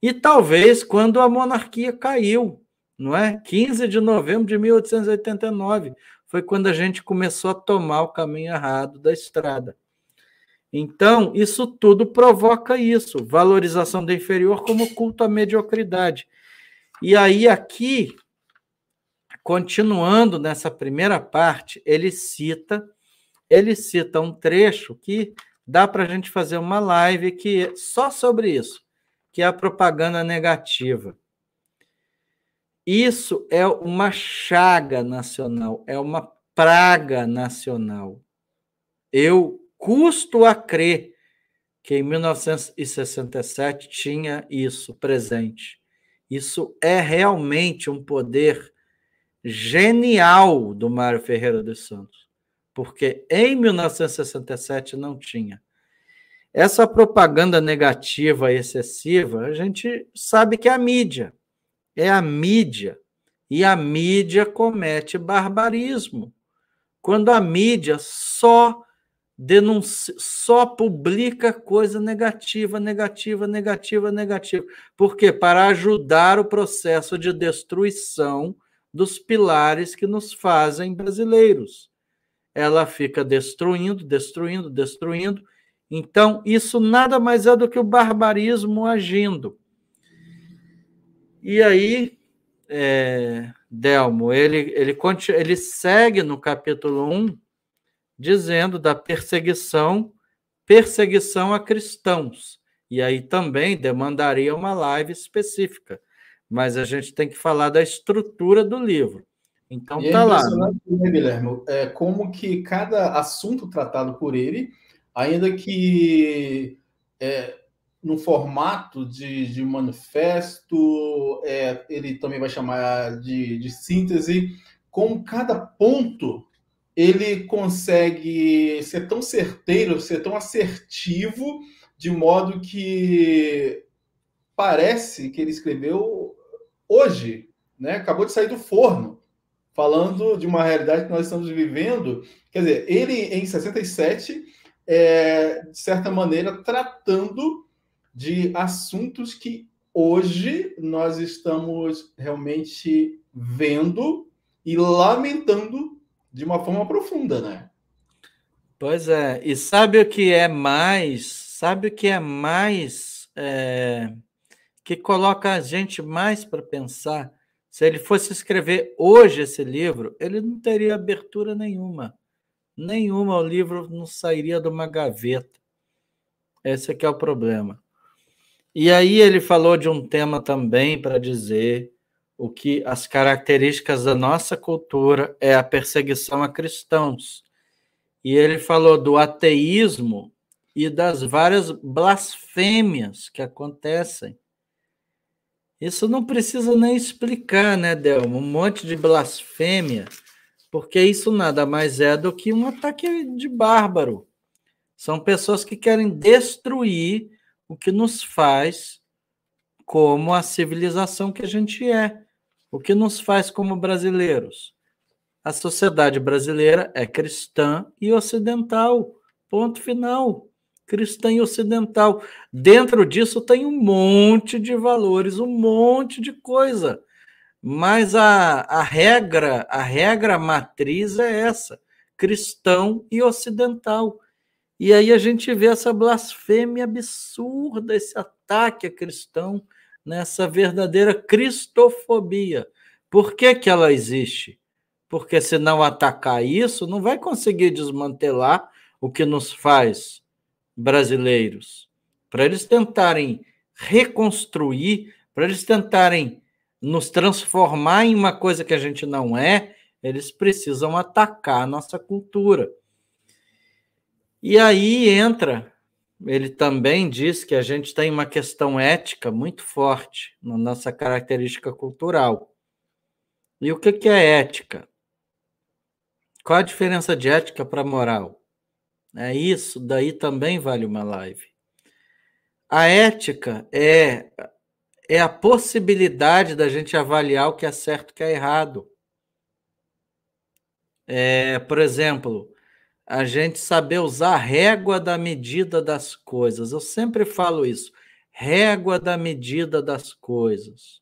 E talvez quando a monarquia caiu, não é? 15 de novembro de 1889 foi quando a gente começou a tomar o caminho errado da estrada. Então, isso tudo provoca isso, valorização do inferior como culto à mediocridade. E aí, aqui, continuando nessa primeira parte, ele cita, ele cita um trecho que dá para a gente fazer uma live que é só sobre isso, que é a propaganda negativa. Isso é uma chaga nacional, é uma praga nacional. Eu custo a crer que em 1967 tinha isso presente. Isso é realmente um poder genial do Mário Ferreira dos Santos, porque em 1967 não tinha. Essa propaganda negativa excessiva, a gente sabe que é a mídia. É a mídia. E a mídia comete barbarismo. Quando a mídia só denuncia, só publica coisa negativa, negativa, negativa, negativa. Por quê? Para ajudar o processo de destruição dos pilares que nos fazem brasileiros. Ela fica destruindo, destruindo, destruindo. Então, isso nada mais é do que o barbarismo agindo. E aí, é, Delmo, ele, ele, ele segue no capítulo 1 dizendo da perseguição, perseguição a cristãos. E aí também demandaria uma live específica. Mas a gente tem que falar da estrutura do livro. Então e é tá é lá. Né, Guilherme? É como que cada assunto tratado por ele, ainda que é, no formato de, de manifesto, é, ele também vai chamar de, de síntese, como cada ponto ele consegue ser tão certeiro, ser tão assertivo, de modo que parece que ele escreveu hoje, né? Acabou de sair do forno, falando de uma realidade que nós estamos vivendo. Quer dizer, ele em 67, é, de certa maneira, tratando de assuntos que hoje nós estamos realmente vendo e lamentando de uma forma profunda, né? Pois é, e sabe o que é mais? Sabe o que é mais é, que coloca a gente mais para pensar? Se ele fosse escrever hoje esse livro, ele não teria abertura nenhuma. Nenhuma, o livro não sairia de uma gaveta. Esse aqui é o problema. E aí ele falou de um tema também para dizer o que as características da nossa cultura é a perseguição a cristãos. E ele falou do ateísmo e das várias blasfêmias que acontecem. Isso não precisa nem explicar, né, Delmo? Um monte de blasfêmia, porque isso nada mais é do que um ataque de bárbaro. São pessoas que querem destruir o que nos faz como a civilização que a gente é. O que nos faz como brasileiros? A sociedade brasileira é cristã e ocidental. Ponto final. Cristã e ocidental. Dentro disso tem um monte de valores, um monte de coisa. Mas a, a regra, a regra matriz é essa: cristão e ocidental. E aí a gente vê essa blasfêmia absurda, esse ataque a cristão, nessa verdadeira cristofobia. Por que, que ela existe? Porque se não atacar isso, não vai conseguir desmantelar o que nos faz brasileiros. Para eles tentarem reconstruir, para eles tentarem nos transformar em uma coisa que a gente não é, eles precisam atacar a nossa cultura. E aí entra ele também diz que a gente tem uma questão ética muito forte na nossa característica cultural. E o que é ética? Qual a diferença de ética para moral? É isso, daí também vale uma live. A ética é, é a possibilidade da gente avaliar o que é certo e o que é errado. É, por exemplo, a gente saber usar a régua da medida das coisas. Eu sempre falo isso. Régua da medida das coisas.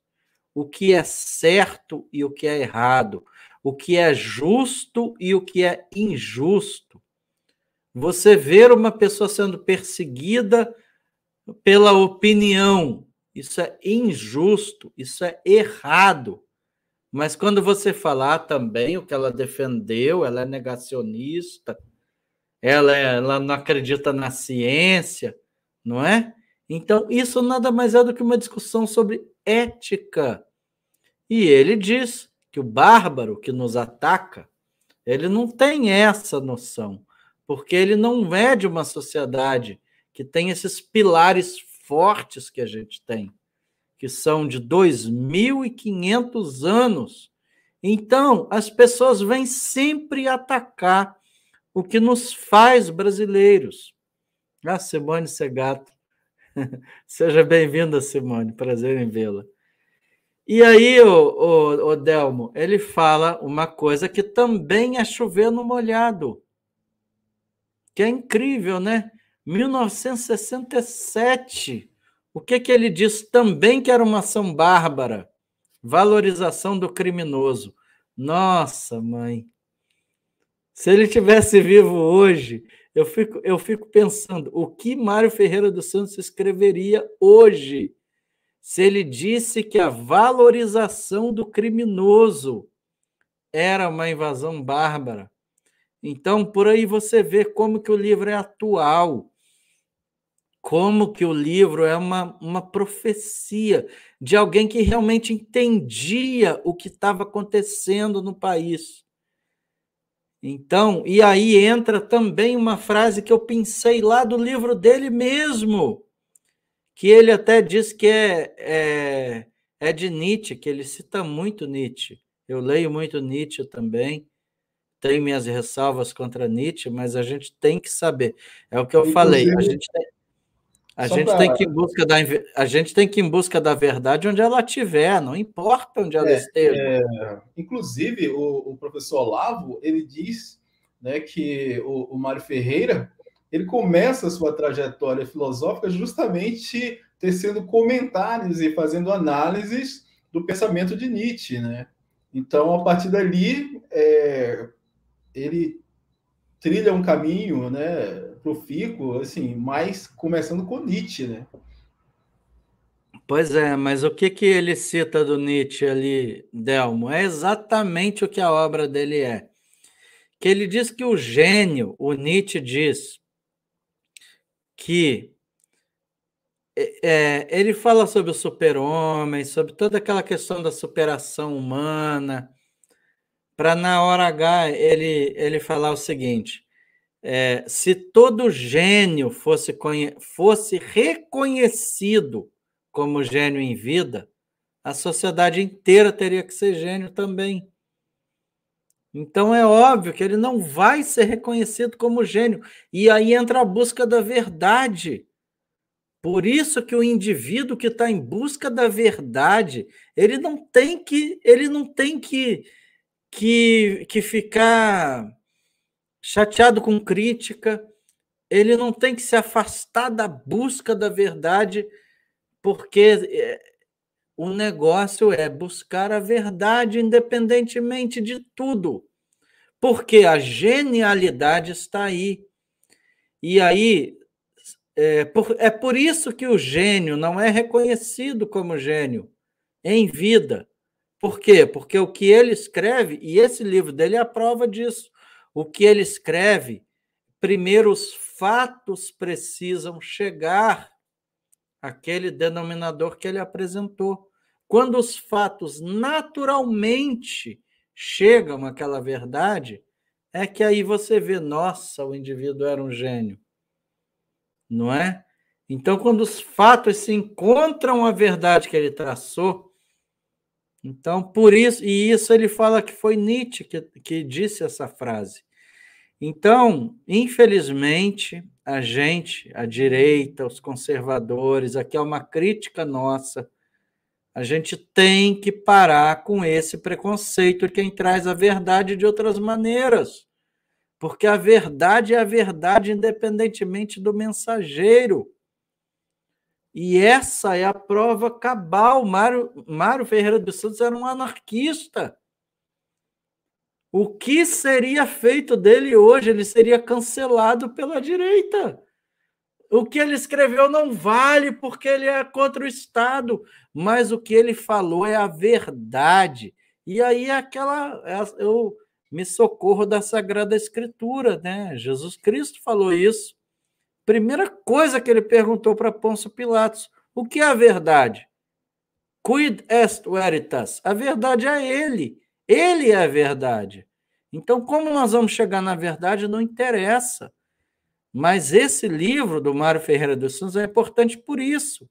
O que é certo e o que é errado. O que é justo e o que é injusto. Você ver uma pessoa sendo perseguida pela opinião, isso é injusto, isso é errado. Mas quando você falar também o que ela defendeu, ela é negacionista, ela, ela não acredita na ciência, não é? Então, isso nada mais é do que uma discussão sobre ética. E ele diz que o bárbaro que nos ataca, ele não tem essa noção, porque ele não é de uma sociedade que tem esses pilares fortes que a gente tem, que são de 2.500 anos. Então, as pessoas vêm sempre atacar o que nos faz brasileiros. Ah, Simone Segato. *laughs* Seja bem-vinda, Simone. Prazer em vê-la. E aí, o, o, o, Delmo, ele fala uma coisa que também é chover no molhado, que é incrível, né? 1967. O que, que ele diz também que era uma ação bárbara? Valorização do criminoso. Nossa, mãe. Se ele tivesse vivo hoje, eu fico, eu fico pensando o que Mário Ferreira dos Santos escreveria hoje se ele disse que a valorização do criminoso era uma invasão bárbara. Então, por aí você vê como que o livro é atual, como que o livro é uma, uma profecia de alguém que realmente entendia o que estava acontecendo no país. Então, e aí entra também uma frase que eu pensei lá do livro dele mesmo, que ele até diz que é, é, é de Nietzsche, que ele cita muito Nietzsche. Eu leio muito Nietzsche também, tenho minhas ressalvas contra Nietzsche, mas a gente tem que saber. É o que eu Inclusive, falei, a gente tem, a gente pra... tem que em busca da a gente tem que ir em busca da verdade onde ela estiver, não importa onde ela é, esteja. É, inclusive o, o, professor Olavo ele diz, né, que o, o Mário Ferreira ele começa a sua trajetória filosófica justamente tecendo comentários e fazendo análises do pensamento de Nietzsche, né? Então, a partir dali, é, ele trilha um caminho, né, profícuo, assim, mais começando com Nietzsche, né? Pois é, mas o que, que ele cita do Nietzsche ali, Delmo? É exatamente o que a obra dele é. Que ele diz que o gênio, o Nietzsche diz, que é, é, ele fala sobre o super-homem, sobre toda aquela questão da superação humana, para na hora H ele, ele falar o seguinte: é, se todo gênio fosse, fosse reconhecido como gênio em vida, a sociedade inteira teria que ser gênio também. Então é óbvio que ele não vai ser reconhecido como gênio. E aí entra a busca da verdade. Por isso que o indivíduo que está em busca da verdade, ele não tem que, ele não tem que, que, que ficar chateado com crítica, ele não tem que se afastar da busca da verdade, porque é, o negócio é buscar a verdade independentemente de tudo. Porque a genialidade está aí. E aí, é por, é por isso que o gênio não é reconhecido como gênio em vida. Por quê? Porque o que ele escreve, e esse livro dele é a prova disso, o que ele escreve, primeiro os fatos precisam chegar àquele denominador que ele apresentou. Quando os fatos naturalmente chegam àquela verdade, é que aí você vê, nossa, o indivíduo era um gênio. Não é? Então, quando os fatos se encontram a verdade que ele traçou, então, por isso, e isso ele fala que foi Nietzsche que, que disse essa frase. Então, infelizmente, a gente, a direita, os conservadores, aqui é uma crítica nossa, a gente tem que parar com esse preconceito de quem traz a verdade de outras maneiras. Porque a verdade é a verdade independentemente do mensageiro. E essa é a prova cabal. Mário, Mário Ferreira dos Santos era um anarquista. O que seria feito dele hoje? Ele seria cancelado pela direita. O que ele escreveu não vale porque ele é contra o Estado, mas o que ele falou é a verdade. E aí é aquela é, eu me socorro da Sagrada Escritura, né? Jesus Cristo falou isso. Primeira coisa que ele perguntou para Pôncio Pilatos: o que é a verdade? Quid est veritas? A verdade é ele. Ele é a verdade. Então, como nós vamos chegar na verdade, não interessa. Mas esse livro do Mário Ferreira dos Santos é importante por isso,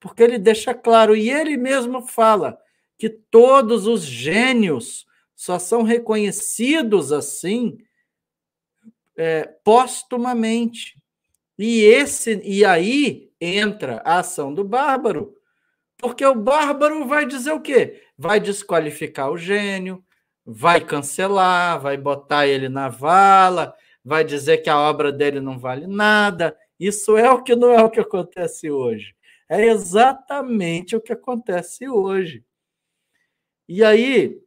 porque ele deixa claro, e ele mesmo fala, que todos os gênios só são reconhecidos assim é, postumamente. E esse e aí entra a ação do bárbaro, porque o bárbaro vai dizer o quê? Vai desqualificar o gênio, vai cancelar, vai botar ele na vala, vai dizer que a obra dele não vale nada. Isso é o que não é o que acontece hoje. É exatamente o que acontece hoje. E aí,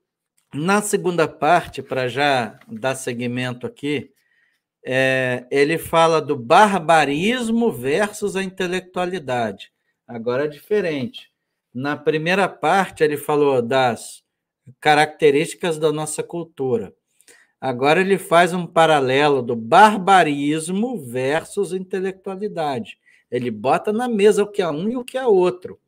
na segunda parte, para já dar seguimento aqui, é, ele fala do barbarismo versus a intelectualidade. Agora é diferente. Na primeira parte, ele falou das características da nossa cultura. Agora ele faz um paralelo do barbarismo versus intelectualidade. Ele bota na mesa o que é um e o que é outro.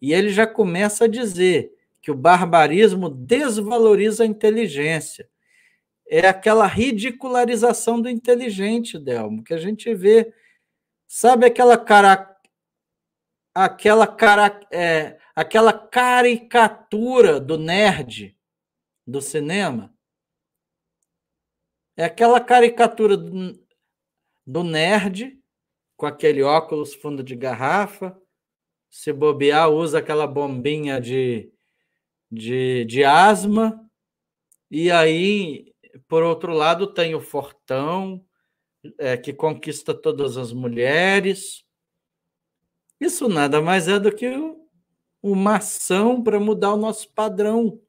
E ele já começa a dizer que o barbarismo desvaloriza a inteligência. É aquela ridicularização do inteligente, Delmo, que a gente vê. Sabe aquela cara, aquela cara, é, aquela caricatura do nerd do cinema? É aquela caricatura do, nerd com aquele óculos fundo de garrafa, se bobear, usa aquela bombinha de, de, de asma, e aí, por outro lado, tem o Fortão, é, que conquista todas as mulheres. Isso nada mais é do que uma ação para mudar o nosso padrão.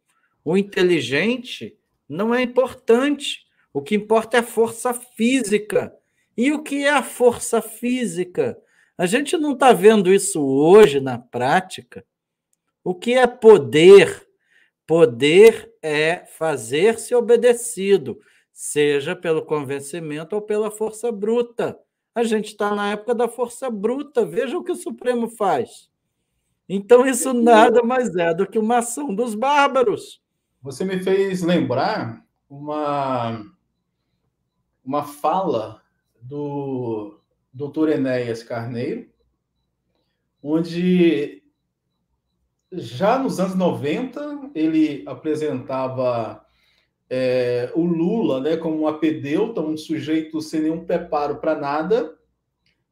O inteligente não é importante. O que importa é a força física. E o que é a força física? A gente não está vendo isso hoje na prática. O que é poder? Poder é fazer-se obedecido, seja pelo convencimento ou pela força bruta. A gente está na época da força bruta. Veja o que o Supremo faz. Então, isso nada mais é do que uma ação dos bárbaros. Você me fez lembrar uma uma fala do Dr. Enéas Carneiro, onde já nos anos 90 ele apresentava é, o Lula né, como um apedeuta, um sujeito sem nenhum preparo para nada,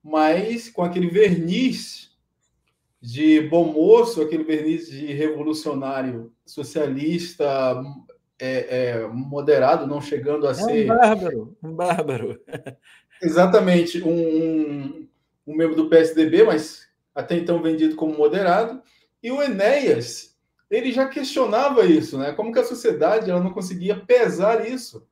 mas com aquele verniz de bom moço, aquele verniz de revolucionário socialista, é, é, moderado, não chegando a é ser. Um bárbaro, um bárbaro. *laughs* Exatamente, um, um, membro do PSDB, mas até então vendido como moderado. E o Enéas, ele já questionava isso, né? Como que a sociedade ela não conseguia pesar isso?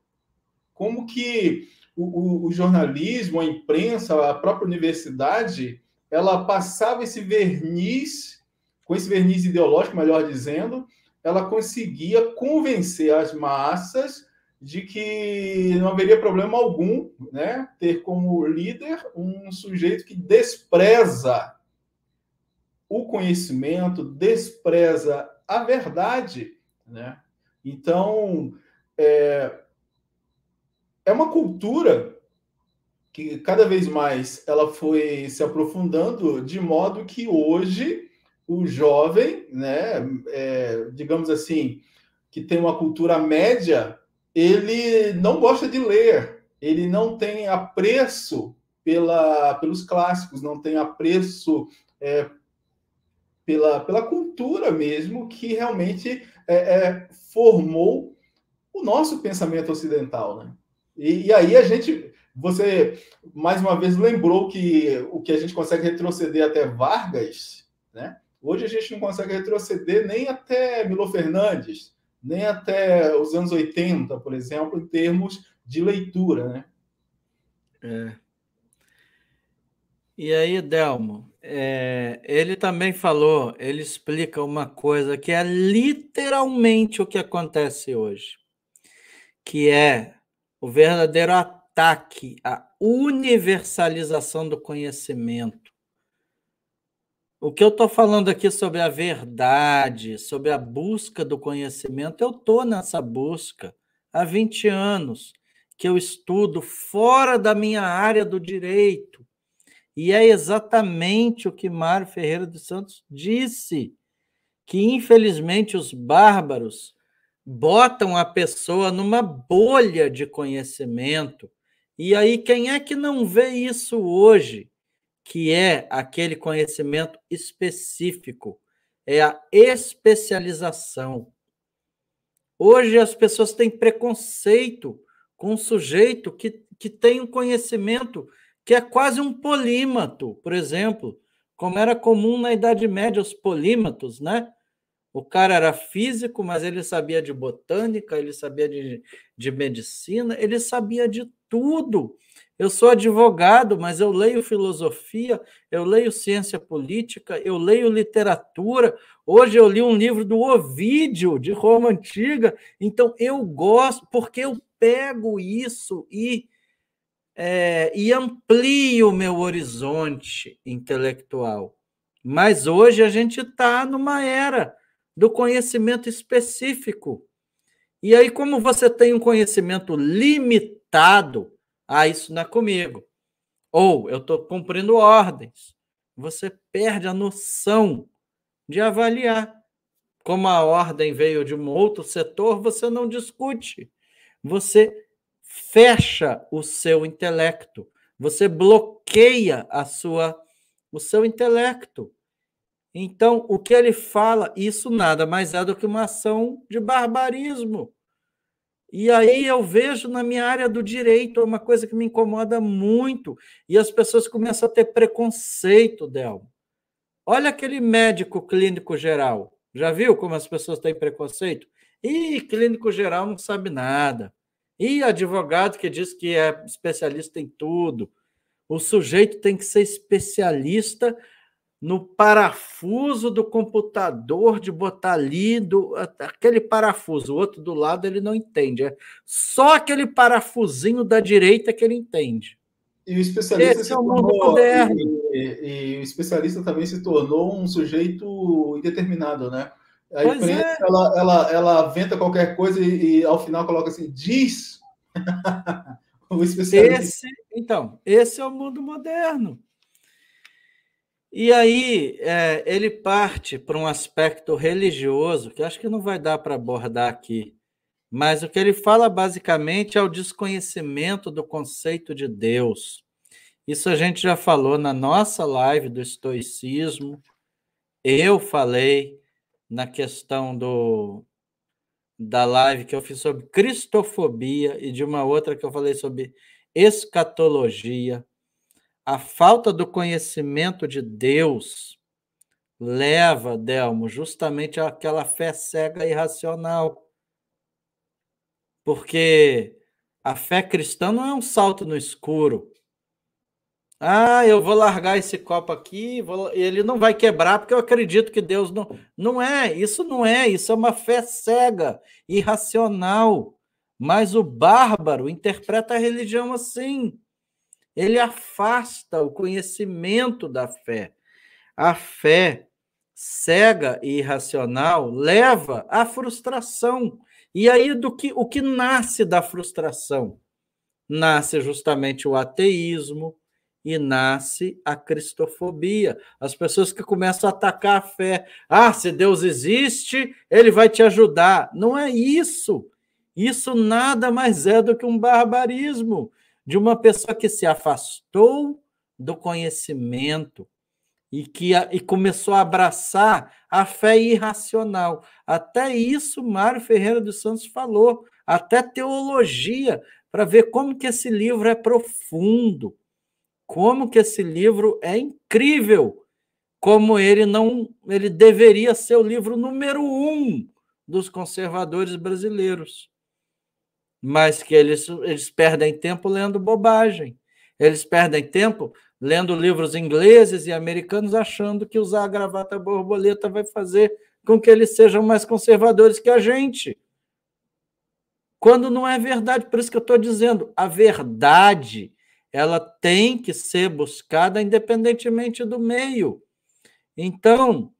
Como que o, o, o jornalismo, a imprensa, a própria universidade, ela passava esse verniz, com esse verniz ideológico, melhor dizendo, ela conseguia convencer as massas de que não haveria problema algum né, ter como líder um sujeito que despreza o conhecimento, despreza a verdade. Né? Então, é, é uma cultura que cada vez mais ela foi se aprofundando de modo que hoje o jovem, né, é, digamos assim, que tem uma cultura média, ele não gosta de ler, ele não tem apreço pela, pelos clássicos, não tem apreço é, pela, pela cultura mesmo que realmente é, é, formou o nosso pensamento ocidental, né? E, e, aí a gente, você mais uma vez lembrou que o que a gente consegue retroceder até Vargas, né? Hoje a gente não consegue retroceder nem até Milo Fernandes, nem até os anos 80, por exemplo, em termos de leitura, né? É. E aí, Delmo, é, ele também falou, ele explica uma coisa que é literalmente o que acontece hoje, que é o verdadeiro ataque à universalização do conhecimento o que eu estou falando aqui sobre a verdade, sobre a busca do conhecimento, eu estou nessa busca há 20 anos. que eu estudo fora da minha área do direito. E é exatamente o que Mário Ferreira dos Santos disse, que infelizmente os bárbaros botam a pessoa numa bolha de conhecimento. E aí, quem é que não vê isso hoje? Que é aquele conhecimento específico, é a especialização. Hoje as pessoas têm preconceito com um sujeito que, que tem um conhecimento que é quase um polímato, por exemplo, como era comum na Idade Média os polímatos, né? O cara era físico, mas ele sabia de botânica, ele sabia de, de medicina, ele sabia de tudo. Eu sou advogado, mas eu leio filosofia, eu leio ciência política, eu leio literatura. Hoje eu li um livro do Ovídio, de Roma Antiga. Então eu gosto, porque eu pego isso e, é, e amplio o meu horizonte intelectual. Mas hoje a gente está numa era do conhecimento específico. E aí, como você tem um conhecimento limitado, ah, isso não é comigo. Ou eu estou cumprindo ordens. Você perde a noção de avaliar. Como a ordem veio de um outro setor, você não discute. Você fecha o seu intelecto. Você bloqueia a sua o seu intelecto. Então, o que ele fala, isso nada mais é do que uma ação de barbarismo. E aí eu vejo na minha área do direito uma coisa que me incomoda muito, e as pessoas começam a ter preconceito dela. Olha aquele médico clínico geral. Já viu como as pessoas têm preconceito? E clínico geral não sabe nada. E advogado que diz que é especialista em tudo. O sujeito tem que ser especialista no parafuso do computador, de botar ali do, aquele parafuso, o outro do lado ele não entende. É só aquele parafusinho da direita que ele entende. E o especialista Esse é o mundo tornou, moderno. E, e, o especialista também se tornou um sujeito indeterminado, né? A pois imprensa é. ela, ela, ela venta qualquer coisa e, e ao final coloca assim, diz *laughs* o especialista. Esse, então, esse é o mundo moderno. E aí é, ele parte para um aspecto religioso, que acho que não vai dar para abordar aqui, mas o que ele fala basicamente é o desconhecimento do conceito de Deus. Isso a gente já falou na nossa live do estoicismo, eu falei na questão do da live que eu fiz sobre cristofobia e de uma outra que eu falei sobre escatologia a falta do conhecimento de Deus leva, Delmo, justamente àquela fé cega e irracional. Porque a fé cristã não é um salto no escuro. Ah, eu vou largar esse copo aqui, vou... ele não vai quebrar porque eu acredito que Deus não. Não é, isso não é, isso é uma fé cega, irracional. Mas o bárbaro interpreta a religião assim ele afasta o conhecimento da fé. A fé cega e irracional leva à frustração. E aí do que o que nasce da frustração? Nasce justamente o ateísmo e nasce a cristofobia. As pessoas que começam a atacar a fé. Ah, se Deus existe, ele vai te ajudar. Não é isso. Isso nada mais é do que um barbarismo de uma pessoa que se afastou do conhecimento e que e começou a abraçar a fé irracional. Até isso Mário Ferreira dos Santos falou, até teologia, para ver como que esse livro é profundo, como que esse livro é incrível, como ele não, ele deveria ser o livro número um dos conservadores brasileiros mas que eles, eles perdem tempo lendo bobagem. Eles perdem tempo lendo livros ingleses e americanos, achando que usar a gravata borboleta vai fazer com que eles sejam mais conservadores que a gente. Quando não é verdade, por isso que eu estou dizendo, a verdade ela tem que ser buscada independentemente do meio. Então,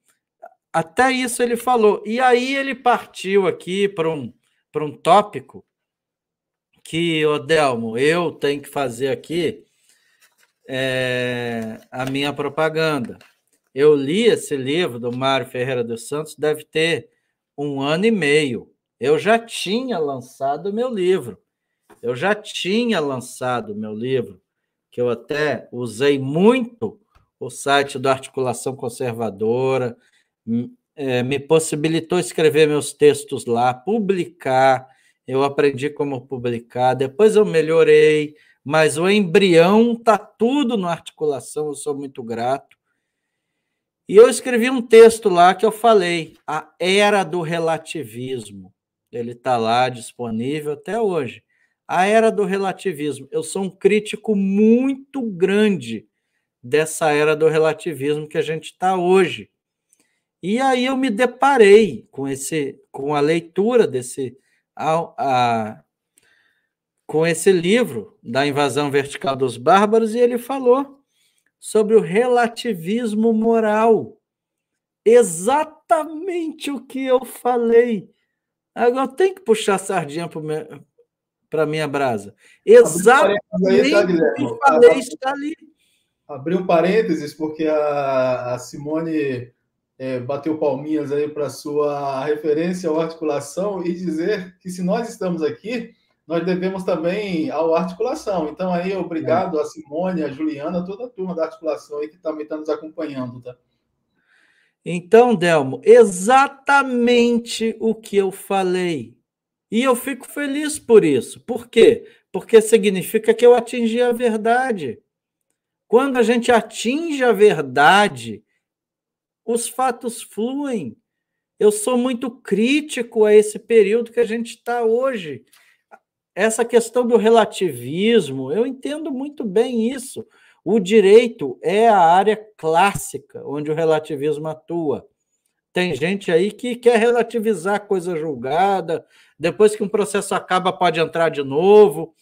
até isso ele falou. E aí ele partiu aqui para um, um tópico que, Odelmo, eu tenho que fazer aqui é, a minha propaganda. Eu li esse livro do Mário Ferreira dos Santos, deve ter um ano e meio. Eu já tinha lançado meu livro. Eu já tinha lançado meu livro, que eu até usei muito o site do Articulação Conservadora, é, me possibilitou escrever meus textos lá, publicar. Eu aprendi como publicar, depois eu melhorei, mas o embrião está tudo no Articulação, eu sou muito grato. E eu escrevi um texto lá que eu falei, a era do relativismo. Ele está lá disponível até hoje. A era do relativismo. Eu sou um crítico muito grande dessa era do relativismo que a gente está hoje. E aí eu me deparei com esse, com a leitura desse, a, a, com esse livro da invasão vertical dos bárbaros e ele falou sobre o relativismo moral. Exatamente o que eu falei. Agora tenho que puxar a sardinha para a minha brasa. Exatamente tá, o que eu falei está ali. Abriu parênteses, porque a, a Simone é, bateu palminhas aí para sua referência ao articulação e dizer que se nós estamos aqui, nós devemos também ao articulação. Então aí, obrigado é. a Simone, a Juliana, toda a turma da articulação aí que também está nos acompanhando, tá? Então, Delmo, exatamente o que eu falei. E eu fico feliz por isso. Por quê? Porque significa que eu atingi a verdade. Quando a gente atinge a verdade, os fatos fluem. Eu sou muito crítico a esse período que a gente está hoje. Essa questão do relativismo, eu entendo muito bem isso. O direito é a área clássica onde o relativismo atua. Tem gente aí que quer relativizar coisa julgada, depois que um processo acaba, pode entrar de novo.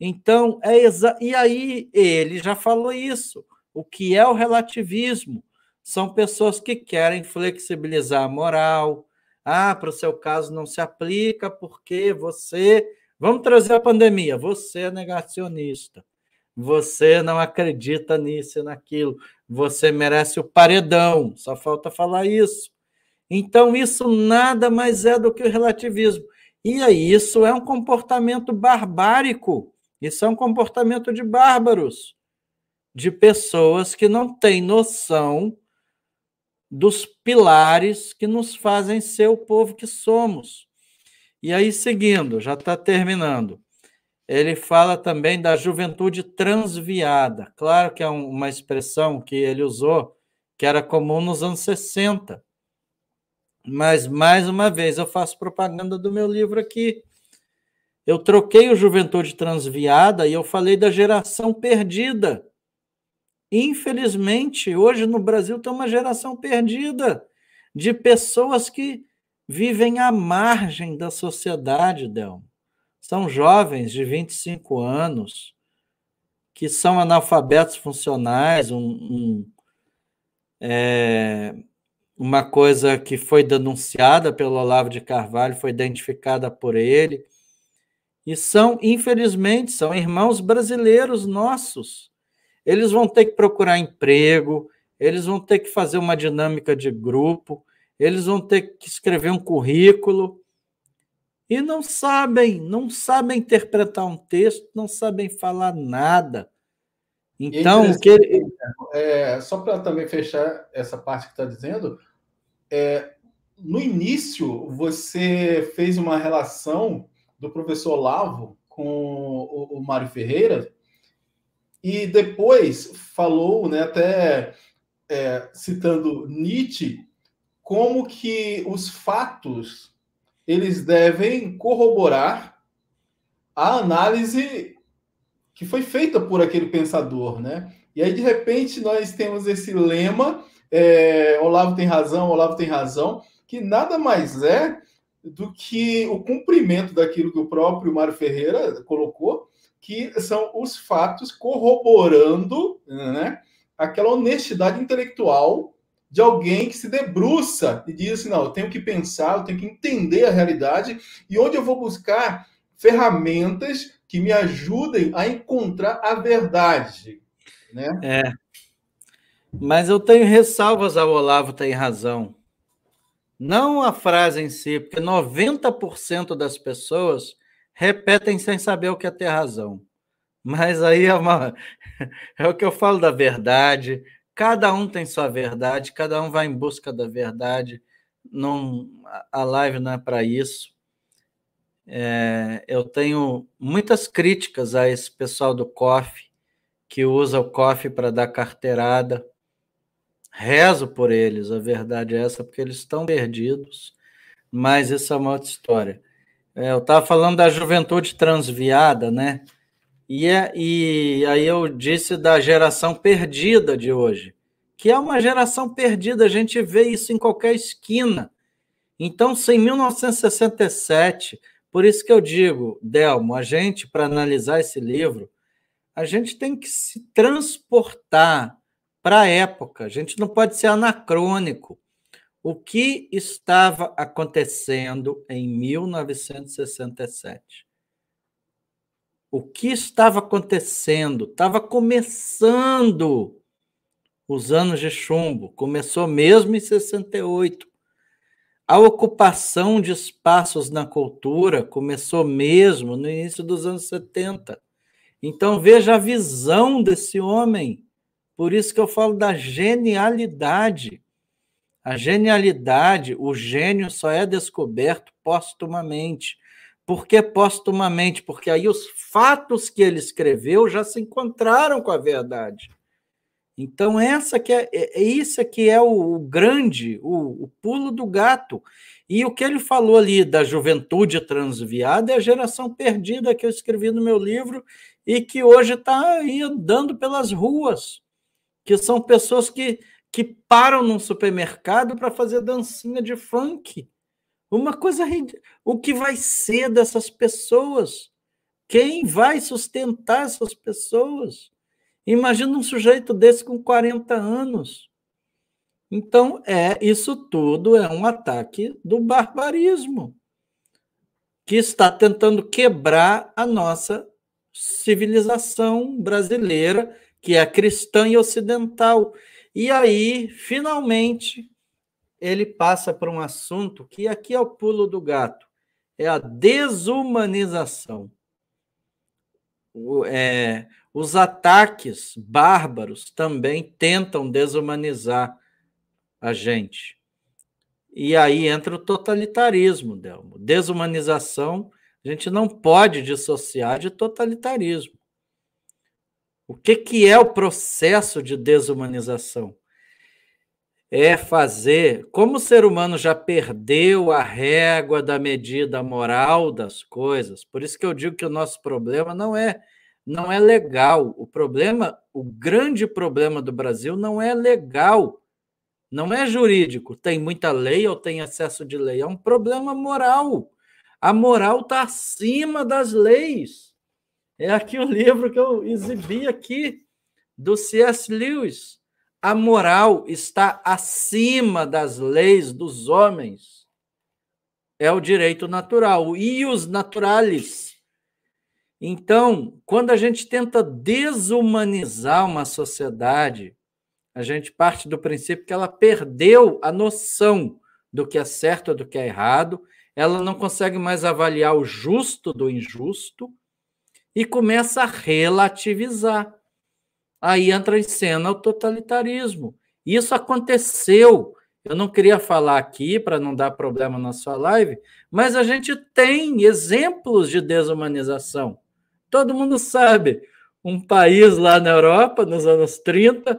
Então, é exa... e aí ele já falou isso. O que é o relativismo? são pessoas que querem flexibilizar a moral. Ah, para o seu caso não se aplica porque você. Vamos trazer a pandemia. Você é negacionista. Você não acredita nisso e naquilo. Você merece o paredão. Só falta falar isso. Então, isso nada mais é do que o relativismo. E isso é um comportamento barbárico. Isso é um comportamento de bárbaros, de pessoas que não têm noção dos pilares que nos fazem ser o povo que somos. E aí, seguindo, já está terminando. Ele fala também da juventude transviada. Claro que é uma expressão que ele usou que era comum nos anos 60. Mas, mais uma vez, eu faço propaganda do meu livro aqui. Eu troquei o Juventude Transviada e eu falei da geração perdida. Infelizmente, hoje no Brasil tem uma geração perdida de pessoas que vivem à margem da sociedade, Del. São jovens de 25 anos que são analfabetos funcionais, um, um, é, uma coisa que foi denunciada pelo Olavo de Carvalho, foi identificada por ele, e são, infelizmente, são irmãos brasileiros nossos. Eles vão ter que procurar emprego, eles vão ter que fazer uma dinâmica de grupo, eles vão ter que escrever um currículo. E não sabem, não sabem interpretar um texto, não sabem falar nada. Então, o que é, só para também fechar essa parte que está dizendo, é, no início você fez uma relação do professor Lavo com o, o Mário Ferreira e depois falou, né, até é, citando Nietzsche, como que os fatos eles devem corroborar a análise que foi feita por aquele pensador, né? E aí de repente nós temos esse lema, é, Olavo tem razão, Olavo tem razão, que nada mais é do que o cumprimento daquilo que o próprio Mário Ferreira colocou, que são os fatos corroborando né, aquela honestidade intelectual de alguém que se debruça e diz assim: não, eu tenho que pensar, eu tenho que entender a realidade e onde eu vou buscar ferramentas que me ajudem a encontrar a verdade. Né? É. Mas eu tenho ressalvas ao Olavo tem razão. Não a frase em si, porque 90% das pessoas repetem sem saber o que é ter razão. Mas aí é, uma, *laughs* é o que eu falo da verdade. Cada um tem sua verdade, cada um vai em busca da verdade. Não, a live não é para isso. É, eu tenho muitas críticas a esse pessoal do COF, que usa o COF para dar carteirada. Rezo por eles, a verdade é essa, porque eles estão perdidos, mas isso é uma outra história. É, eu estava falando da juventude transviada, né? E, é, e aí eu disse da geração perdida de hoje, que é uma geração perdida, a gente vê isso em qualquer esquina. Então, se em 1967, por isso que eu digo, Delmo, a gente, para analisar esse livro, a gente tem que se transportar para a época, a gente não pode ser anacrônico. O que estava acontecendo em 1967? O que estava acontecendo? Estava começando os anos de chumbo, começou mesmo em 68. A ocupação de espaços na cultura começou mesmo no início dos anos 70. Então veja a visão desse homem. Por isso que eu falo da genialidade. A genialidade, o gênio só é descoberto postumamente. Por que postumamente? Porque aí os fatos que ele escreveu já se encontraram com a verdade. Então, essa que é, é, é isso que é o, o grande, o, o, pulo do gato. E o que ele falou ali da juventude transviada é a geração perdida que eu escrevi no meu livro e que hoje está aí andando pelas ruas, que são pessoas que que param num supermercado para fazer dancinha de funk. Uma coisa. O que vai ser dessas pessoas? Quem vai sustentar essas pessoas? Imagina um sujeito desse com 40 anos. Então, é isso tudo é um ataque do barbarismo que está tentando quebrar a nossa civilização brasileira, que é cristã e ocidental. E aí, finalmente, ele passa para um assunto que aqui é o pulo do gato, é a desumanização. O, é, os ataques bárbaros também tentam desumanizar a gente. E aí entra o totalitarismo, Delmo. Desumanização, a gente não pode dissociar de totalitarismo. O que, que é o processo de desumanização? É fazer, como o ser humano já perdeu a régua da medida moral das coisas, por isso que eu digo que o nosso problema não é não é legal. O problema, o grande problema do Brasil não é legal, não é jurídico. Tem muita lei ou tem excesso de lei, é um problema moral. A moral está acima das leis. É aqui o *laughs* livro que eu exibi aqui, do C.S. Lewis. A moral está acima das leis dos homens. É o direito natural. E os naturales. Então, quando a gente tenta desumanizar uma sociedade, a gente parte do princípio que ela perdeu a noção do que é certo e do que é errado, ela não consegue mais avaliar o justo do injusto, e começa a relativizar. Aí entra em cena o totalitarismo. Isso aconteceu. Eu não queria falar aqui para não dar problema na sua live, mas a gente tem exemplos de desumanização. Todo mundo sabe. Um país lá na Europa, nos anos 30,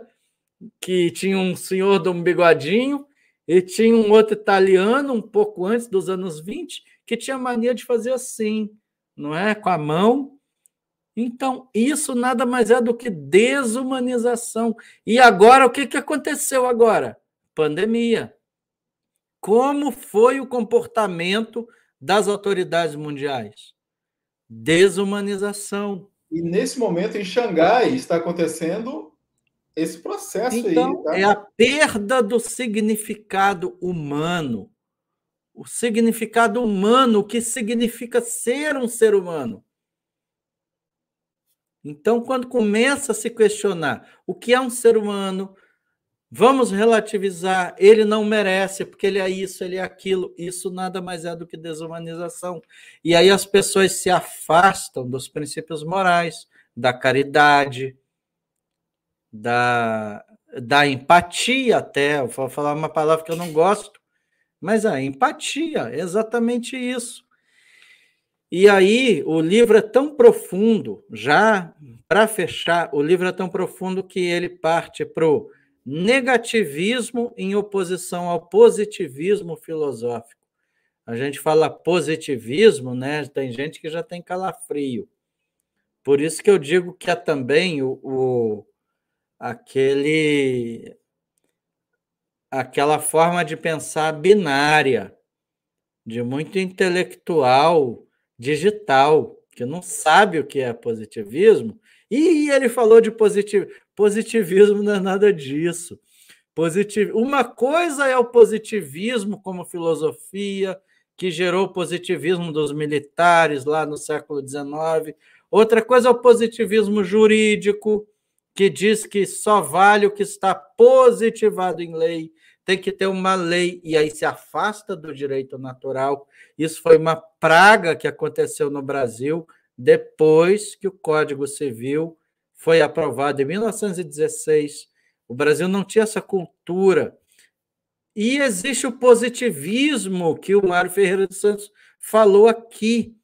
que tinha um senhor de um bigodinho, e tinha um outro italiano, um pouco antes dos anos 20, que tinha mania de fazer assim, não é? Com a mão, então, isso nada mais é do que desumanização. E agora, o que, que aconteceu agora? Pandemia. Como foi o comportamento das autoridades mundiais? Desumanização. E nesse momento, em Xangai, está acontecendo esse processo então, aí. Tá? É a perda do significado humano. O significado humano, o que significa ser um ser humano Então, quando começa a se questionar o que é um ser humano, vamos relativizar, ele não merece, porque ele é isso, ele é aquilo, isso nada mais é do que desumanização. E aí as pessoas se afastam dos princípios morais, da caridade, da, da empatia até, eu vou falar uma palavra que eu não gosto, mas a empatia, é exatamente isso. E aí o livro é tão profundo, já para fechar, o livro é tão profundo que ele parte para o negativismo em oposição ao positivismo filosófico. A gente fala positivismo, né? Tem gente que já tem calafrio. Por isso que eu digo que é também o, o aquele aquela forma de pensar binária, de muito intelectual digital, que não sabe o que é positivismo, e ele falou de positivo. Positivismo não é nada disso. Positivo. Uma coisa é o positivismo como filosofia, que gerou o positivismo dos militares lá no século XIX. Outra coisa é o positivismo jurídico, que diz que só vale o que está positivado em lei, tem que ter uma lei, e aí se afasta do direito natural. Isso foi uma praga que aconteceu no Brasil depois que o Código Civil foi aprovado em 1916. O Brasil não tinha essa cultura. E existe o positivismo que o Mário Ferreira dos Santos falou aqui,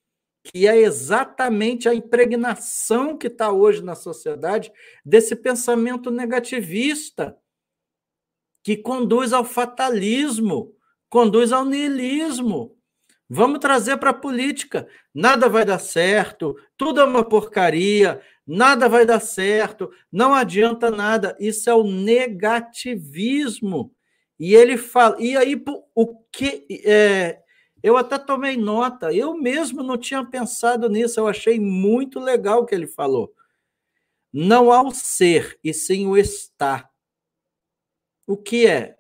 que é exatamente a impregnação que está hoje na sociedade desse pensamento negativista que conduz ao fatalismo, conduz ao niilismo. Vamos trazer para a política. Nada vai dar certo, tudo é uma porcaria, nada vai dar certo, não adianta nada. Isso é o negativismo. E ele fala. E aí, o que. É, eu até tomei nota, eu mesmo não tinha pensado nisso, eu achei muito legal o que ele falou. Não há o ser, e sim o estar. O que é?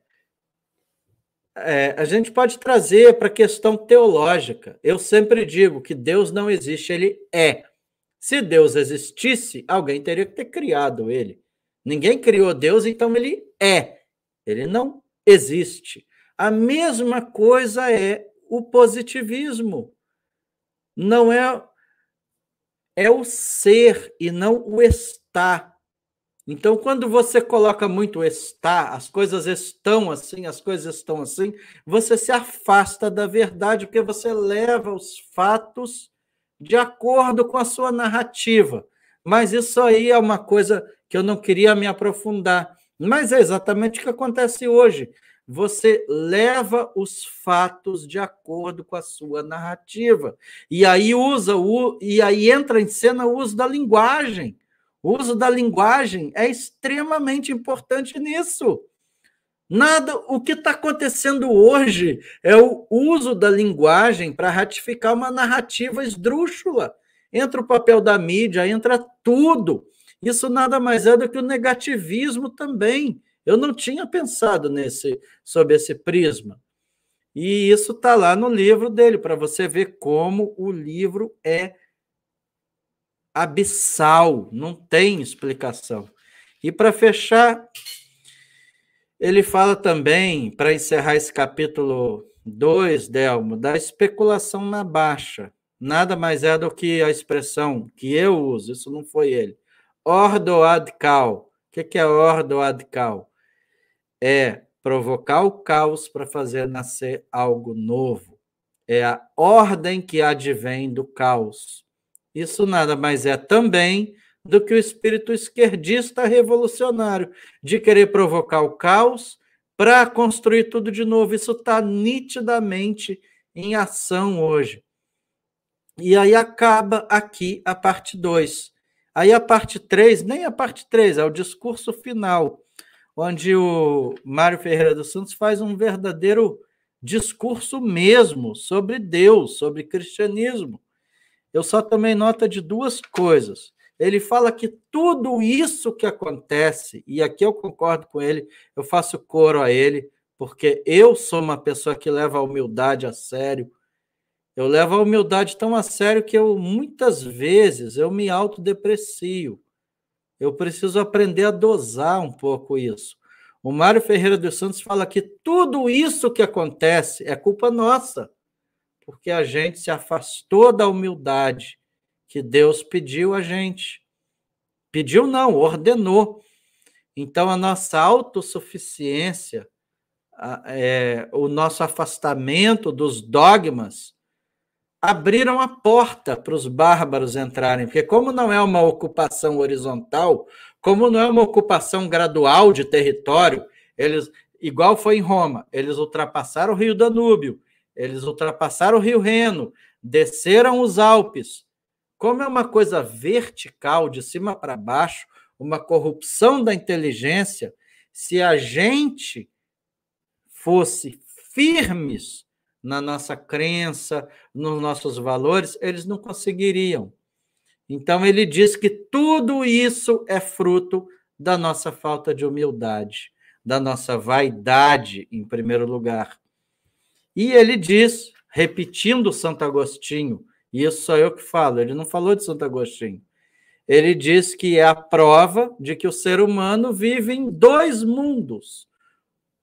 É a gente pode trazer para a questão teológica. Eu sempre digo que Deus não existe, ele é. Se Deus existisse, alguém teria que ter criado ele. Ninguém criou Deus, então ele é. Ele não existe. A mesma coisa é o positivismo. Não é é o ser e não o estar. Então, quando você coloca muito está, as coisas estão assim, as coisas estão assim, você se afasta da verdade, porque você leva os fatos de acordo com a sua narrativa. Mas isso aí é uma coisa que eu não queria me aprofundar. Mas é exatamente o que acontece hoje. Você leva os fatos de acordo com a sua narrativa. E aí usa o e aí entra em cena o uso da linguagem. O uso da linguagem é extremamente importante nisso. Nada, o que está acontecendo hoje é o uso da linguagem para ratificar uma narrativa esdrúxula. Entra o papel da mídia, entra tudo. Isso nada mais é do que o negativismo também. Eu não tinha pensado nesse sobre esse prisma. E isso está lá no livro dele, para você ver como o livro é abissal, não tem explicação. E para fechar, ele fala também, para encerrar esse capítulo 2, Delmo, da especulação na baixa. Nada mais é do que a expressão que eu uso, isso não foi ele. Ordo ad cal. O que é ordo ad cal? É provocar o caos para fazer nascer algo novo. É a ordem que advém do caos. Isso nada mais é também do que o espírito esquerdista revolucionário, de querer provocar o caos para construir tudo de novo. Isso está nitidamente em ação hoje. E aí acaba aqui a parte 2. Aí a parte 3, nem a parte 3, é o discurso final, onde o Mário Ferreira dos Santos faz um verdadeiro discurso mesmo sobre Deus, sobre cristianismo eu só tomei nota de duas coisas. Ele fala que tudo isso que acontece, e aqui eu concordo com ele, eu faço coro a ele, porque eu sou uma pessoa que leva a humildade a sério. Eu levo a humildade tão a sério que eu muitas vezes eu me autodeprecio. Eu preciso aprender a dosar um pouco isso. O Mário Ferreira dos Santos fala que tudo isso que acontece é culpa nossa, porque a gente se afastou da humildade que Deus pediu a gente. Pediu não, ordenou. Então a nossa autossuficiência, é, o nosso afastamento dos dogmas, abriram a porta para os bárbaros entrarem, porque como não é uma ocupação horizontal, como não é uma ocupação gradual de território, eles igual foi em Roma, eles ultrapassaram o Rio Danúbio, eles ultrapassaram o Rio Reno, desceram os Alpes. Como é uma coisa vertical, de cima para baixo, uma corrupção da inteligência, se a gente fosse firmes na nossa crença, nos nossos valores, eles não conseguiriam. Então, ele diz que tudo isso é fruto da nossa falta de humildade, da nossa vaidade, em primeiro lugar. E ele diz, repetindo Santo Agostinho, e isso sou eu que falo, ele não falou de Santo Agostinho. Ele diz que é a prova de que o ser humano vive em dois mundos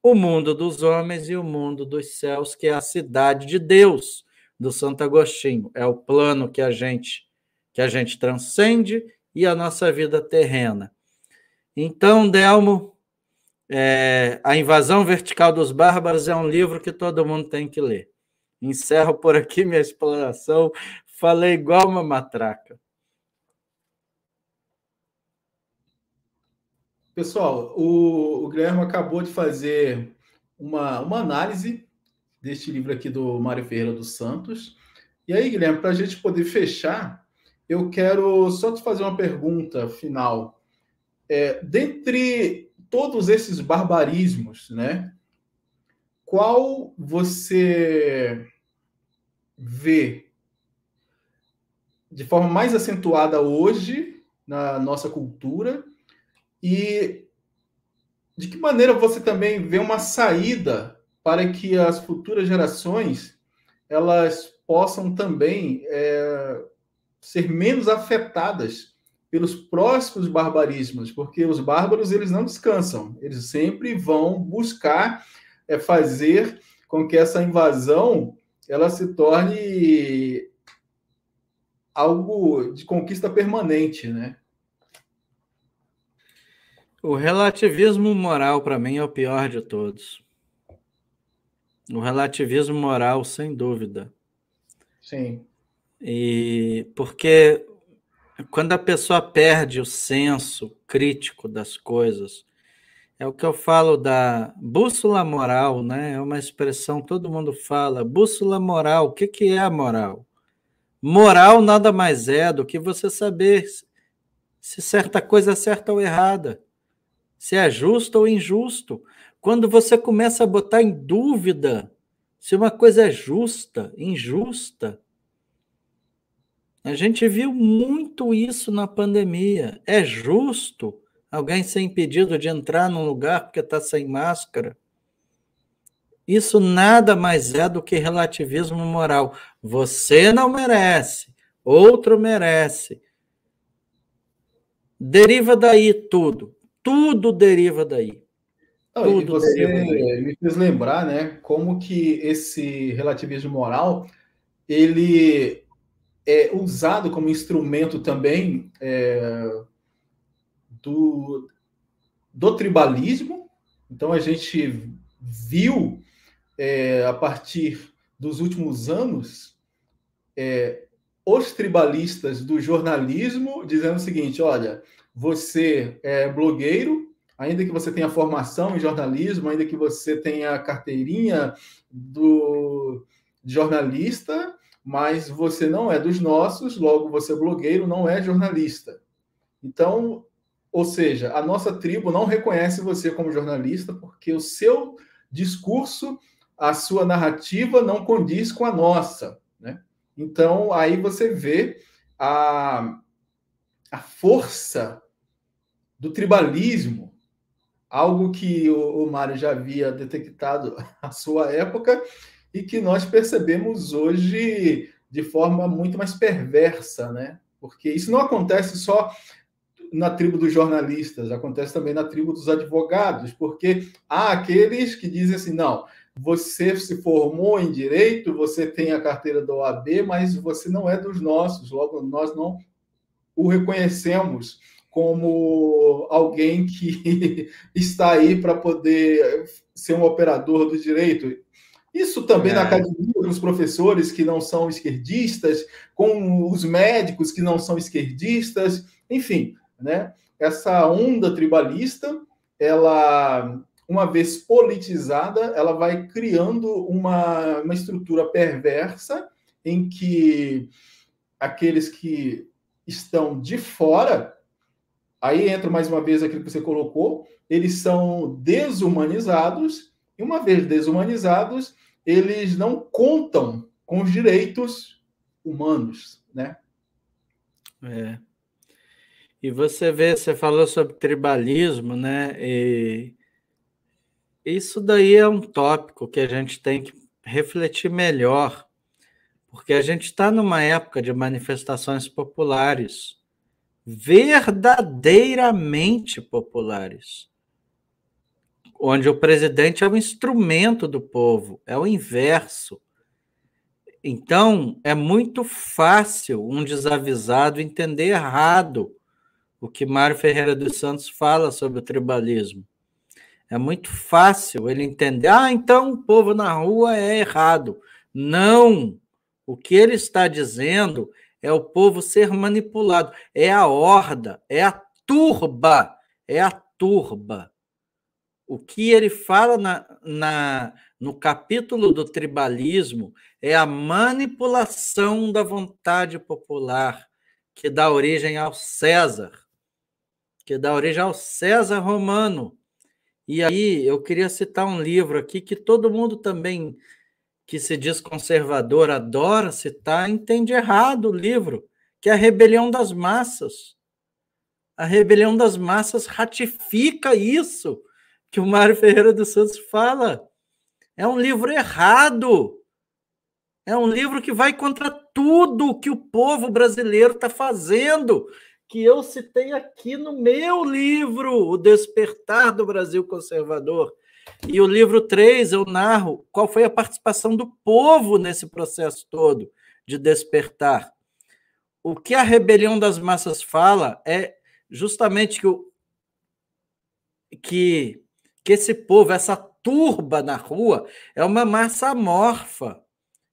o mundo dos homens e o mundo dos céus, que é a cidade de Deus, do Santo Agostinho. É o plano que a gente que a gente transcende e a nossa vida terrena. Então, Delmo, é, A Invasão Vertical dos Bárbaros é um livro que todo mundo tem que ler. Encerro por aqui minha exploração. Falei igual uma matraca. Pessoal, o, o Guilherme acabou de fazer uma, uma análise deste livro aqui do Mário Ferreira dos Santos. E aí, Guilherme, para a gente poder fechar, eu quero só te fazer uma pergunta final. É, dentre todos esses barbarismos, né? Qual você vê de forma mais acentuada hoje na nossa cultura e de que maneira você também vê uma saída para que as futuras gerações elas possam também é, ser menos afetadas pelos próximos barbarismos, porque os bárbaros eles não descansam, eles sempre vão buscar é, fazer com que essa invasão ela se torne algo de conquista permanente, né? O relativismo moral, para mim, é o pior de todos. O relativismo moral, sem dúvida. Sim. E porque quando a pessoa perde o senso crítico das coisas, é o que eu falo da bússola moral, né? É uma expressão todo mundo fala, bússola moral. O que, que é a moral? Moral nada mais é do que você saber se certa coisa é certa ou errada se é justo ou injusto. Quando você começa a botar em dúvida se uma coisa é justa, injusta. A gente viu muito isso na pandemia. É justo alguém ser impedido de entrar num lugar porque está sem máscara? Isso nada mais é do que relativismo moral. Você não merece, outro merece. Deriva daí tudo. Tudo deriva daí. Não, Tudo você daí. me fez lembrar, né, como que esse relativismo moral ele é usado como instrumento também é, do, do tribalismo. Então a gente viu é, a partir dos últimos anos é, os tribalistas do jornalismo dizendo o seguinte: olha, você é blogueiro, ainda que você tenha formação em jornalismo, ainda que você tenha carteirinha do jornalista, mas você não é dos nossos, logo você é blogueiro, não é jornalista. Então, ou seja, a nossa tribo não reconhece você como jornalista porque o seu discurso, a sua narrativa não condiz com a nossa, né? Então, aí você vê a, a força do tribalismo, algo que o, o Mário já havia detectado *laughs* à sua época e que nós percebemos hoje de forma muito mais perversa, né? Porque isso não acontece só na tribo dos jornalistas, acontece também na tribo dos advogados, porque há aqueles que dizem assim: não, você se formou em direito, você tem a carteira da OAB, mas você não é dos nossos, logo nós não o reconhecemos como alguém que *laughs* está aí para poder ser um operador do direito. Isso também é. na academia, com os professores que não são esquerdistas, com os médicos que não são esquerdistas, enfim, né? Essa onda tribalista, ela, uma vez politizada, ela vai criando uma, uma estrutura perversa em que aqueles que estão de fora, aí entra mais uma vez aquilo que você colocou, eles são desumanizados, e uma vez desumanizados, eles não contam com os direitos humanos, né? É. E você vê, você falou sobre tribalismo, né? E isso daí é um tópico que a gente tem que refletir melhor, porque a gente está numa época de manifestações populares, verdadeiramente populares, onde o presidente é o instrumento do povo, é o inverso. Então, é muito fácil um desavisado entender errado o que Mário Ferreira dos Santos fala sobre o tribalismo. É muito fácil ele entender. Ah, então o povo na rua é errado. Não! O que ele está dizendo é o povo ser manipulado. É a horda, é a turba, é a turba. O que ele fala na, na, no capítulo do tribalismo é a manipulação da vontade popular que dá origem ao César que dá origem ao César Romano. E aí eu queria citar um livro aqui que todo mundo também que se diz conservador adora citar, entende errado o livro, que é a Rebelião das Massas. A Rebelião das Massas ratifica isso que o Mário Ferreira dos Santos fala. É um livro errado. É um livro que vai contra tudo que o povo brasileiro está fazendo que eu citei aqui no meu livro, O Despertar do Brasil Conservador. E o livro 3 eu narro qual foi a participação do povo nesse processo todo de despertar. O que a rebelião das massas fala é justamente que, o, que, que esse povo, essa turba na rua, é uma massa amorfa.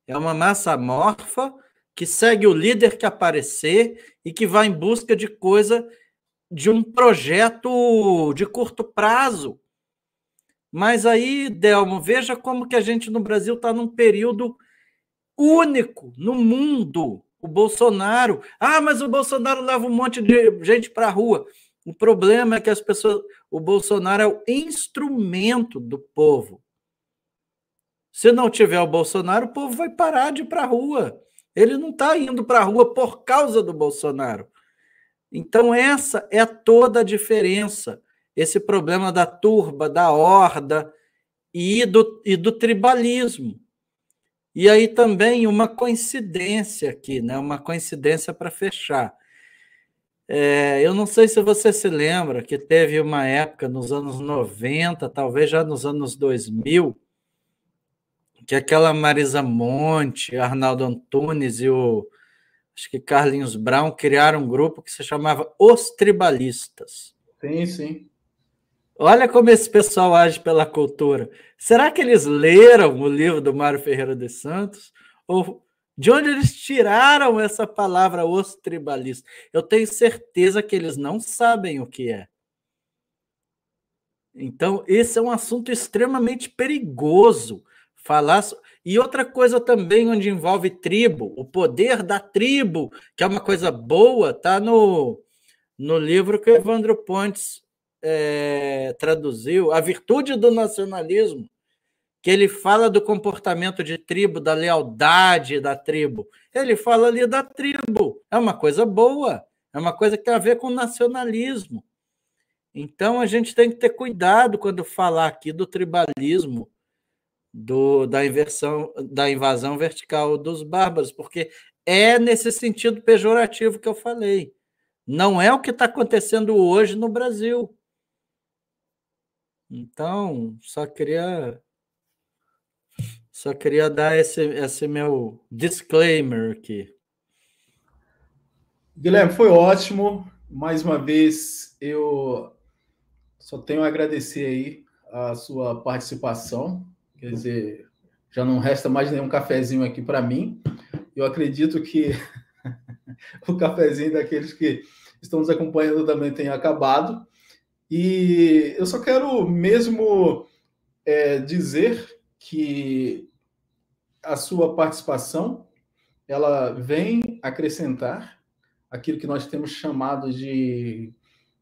É uma massa amorfa que segue o líder que aparecer e que vai em busca de coisa de um projeto de curto prazo. Mas aí, Delmo, veja como que a gente no Brasil está num período único no mundo. O Bolsonaro. Ah, mas o Bolsonaro leva um monte de gente para a rua. O problema é que as pessoas. O Bolsonaro é o instrumento do povo. Se não tiver o Bolsonaro, o povo vai parar de ir para a rua. Ele não está indo para a rua por causa do Bolsonaro. Então, essa é toda a diferença. Esse problema da turba, da horda e do, e do tribalismo. E aí também uma coincidência aqui, né? uma coincidência para fechar. É, eu não sei se você se lembra que teve uma época nos anos 90, talvez já nos anos 2000, que aquela Marisa Monte, Arnaldo Antunes e o acho que Carlinhos Brown criaram um grupo que se chamava Os Tribalistas. Sim, sim. Olha como esse pessoal age pela cultura. Será que eles leram o livro do Mário Ferreira dos Santos? Ou de onde eles tiraram essa palavra os tribalistas? Eu tenho certeza que eles não sabem o que é. Então, esse é um assunto extremamente perigoso falar. E outra coisa também onde envolve tribo, o poder da tribo, que é uma coisa boa, tá no, no livro que o Evandro Pontes é, traduziu, A Virtude do Nacionalismo, que ele fala do comportamento de tribo, da lealdade da tribo. Ele fala ali da tribo. É uma coisa boa, é uma coisa que tem a ver com nacionalismo. Então a gente tem que ter cuidado quando falar aqui do tribalismo, do, da inversão, da invasão vertical dos bárbaros, porque é nesse sentido pejorativo que eu falei. Não é o que está acontecendo hoje no Brasil. Então, só queria só queria dar esse, esse meu disclaimer aqui. Guilherme, foi ótimo. Mais uma vez, eu só tenho a agradecer aí a sua participação. Quer dizer, já não resta mais nenhum cafezinho aqui para mim. Eu acredito que *laughs* o cafezinho daqueles que estão nos acompanhando também tenha acabado. E eu só quero mesmo é, dizer que a sua participação ela vem acrescentar aquilo que nós temos chamado de,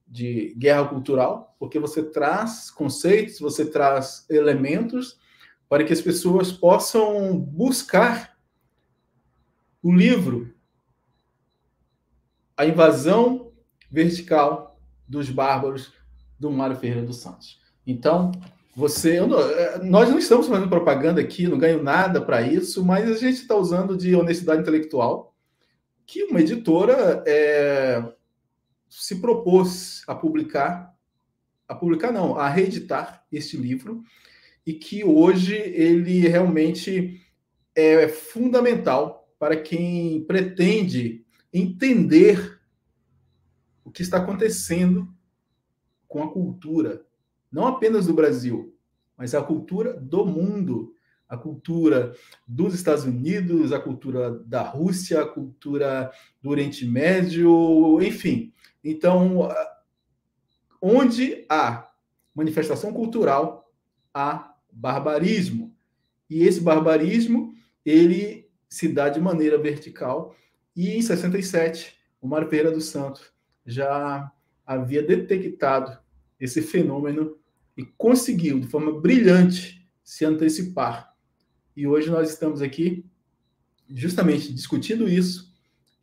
de guerra cultural, porque você traz conceitos, você traz elementos para que as pessoas possam buscar o livro A Invasão Vertical dos Bárbaros do Mário Ferreira dos Santos. Então, você, não, é, nós não estamos fazendo propaganda aqui, não ganho nada para isso, mas a gente está usando de honestidade intelectual que uma editora é, se propôs a publicar, a publicar não, a reeditar este livro e que hoje ele realmente é fundamental para quem pretende entender o que está acontecendo com a cultura não apenas do Brasil, mas a cultura do mundo, a cultura dos Estados Unidos, a cultura da Rússia, a cultura do Oriente Médio, enfim. Então, onde há manifestação cultural, há barbarismo. E esse barbarismo, ele se dá de maneira vertical. E em 67, o Mário Pereira dos Santos já havia detectado esse fenômeno e conseguiu, de forma brilhante, se antecipar. E hoje nós estamos aqui justamente discutindo isso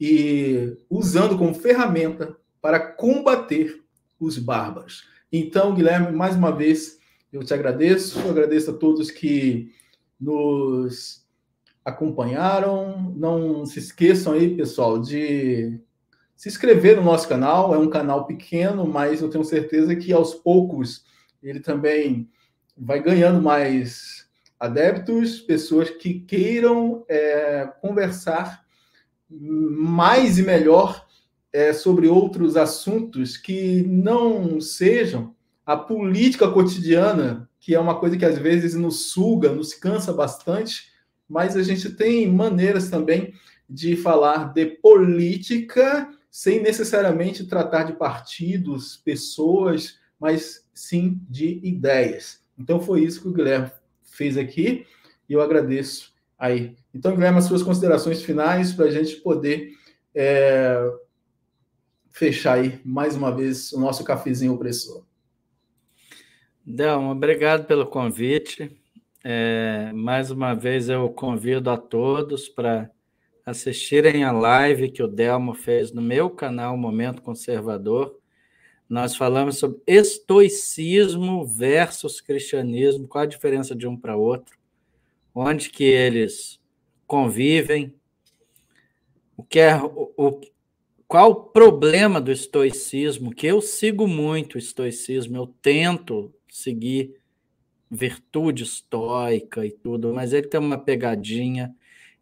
e usando como ferramenta para combater os bárbaros. Então, Guilherme, mais uma vez, eu te agradeço, eu agradeço a todos que nos acompanharam. Não se esqueçam aí, pessoal, de se inscrever no nosso canal. É um canal pequeno, mas eu tenho certeza que aos poucos ele também vai ganhando mais adeptos, pessoas que queiram é, conversar mais e melhor é, sobre outros assuntos que não sejam a política cotidiana, que é uma coisa que às vezes nos suga, nos cansa bastante, mas a gente tem maneiras também de falar de política sem necessariamente tratar de partidos, pessoas, mas sim de ideias. Então foi isso que o Guilherme fez aqui e eu agradeço aí. Então, Guilherme, as suas considerações finais para a gente poder é, fechar aí mais uma vez o nosso cafezinho opressor. Delmo, obrigado pelo convite. É, mais uma vez eu convido a todos para assistirem a live que o Delmo fez no meu canal Momento Conservador nós falamos sobre estoicismo versus cristianismo, qual a diferença de um para outro, onde que eles convivem, o que é o, o qual o problema do estoicismo, que eu sigo muito o estoicismo, eu tento seguir virtude estoica e tudo, mas ele tem uma pegadinha.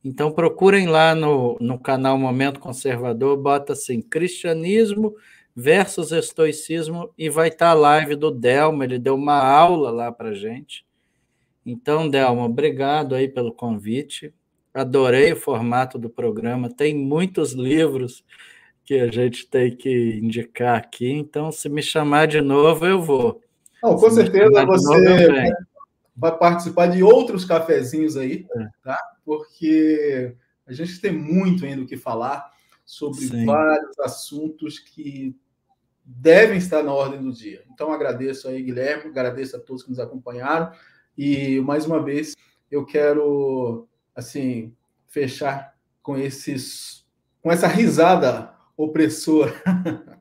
Então procurem lá no, no canal Momento Conservador, bota assim, cristianismo versus estoicismo e vai estar tá a live do Delma, ele deu uma aula lá para gente. Então, Delma, obrigado aí pelo convite. Adorei o formato do programa. Tem muitos livros que a gente tem que indicar aqui. Então, se me chamar de novo, eu vou. Não, com se certeza você novo, vai participar de outros cafezinhos aí, é. tá? Porque a gente tem muito ainda o que falar sobre Sim. vários assuntos que devem estar na ordem do dia. Então, agradeço aí, Guilherme, agradeço a todos que nos acompanharam e, mais uma vez, eu quero, assim, fechar com esses, com essa risada opressora. *laughs*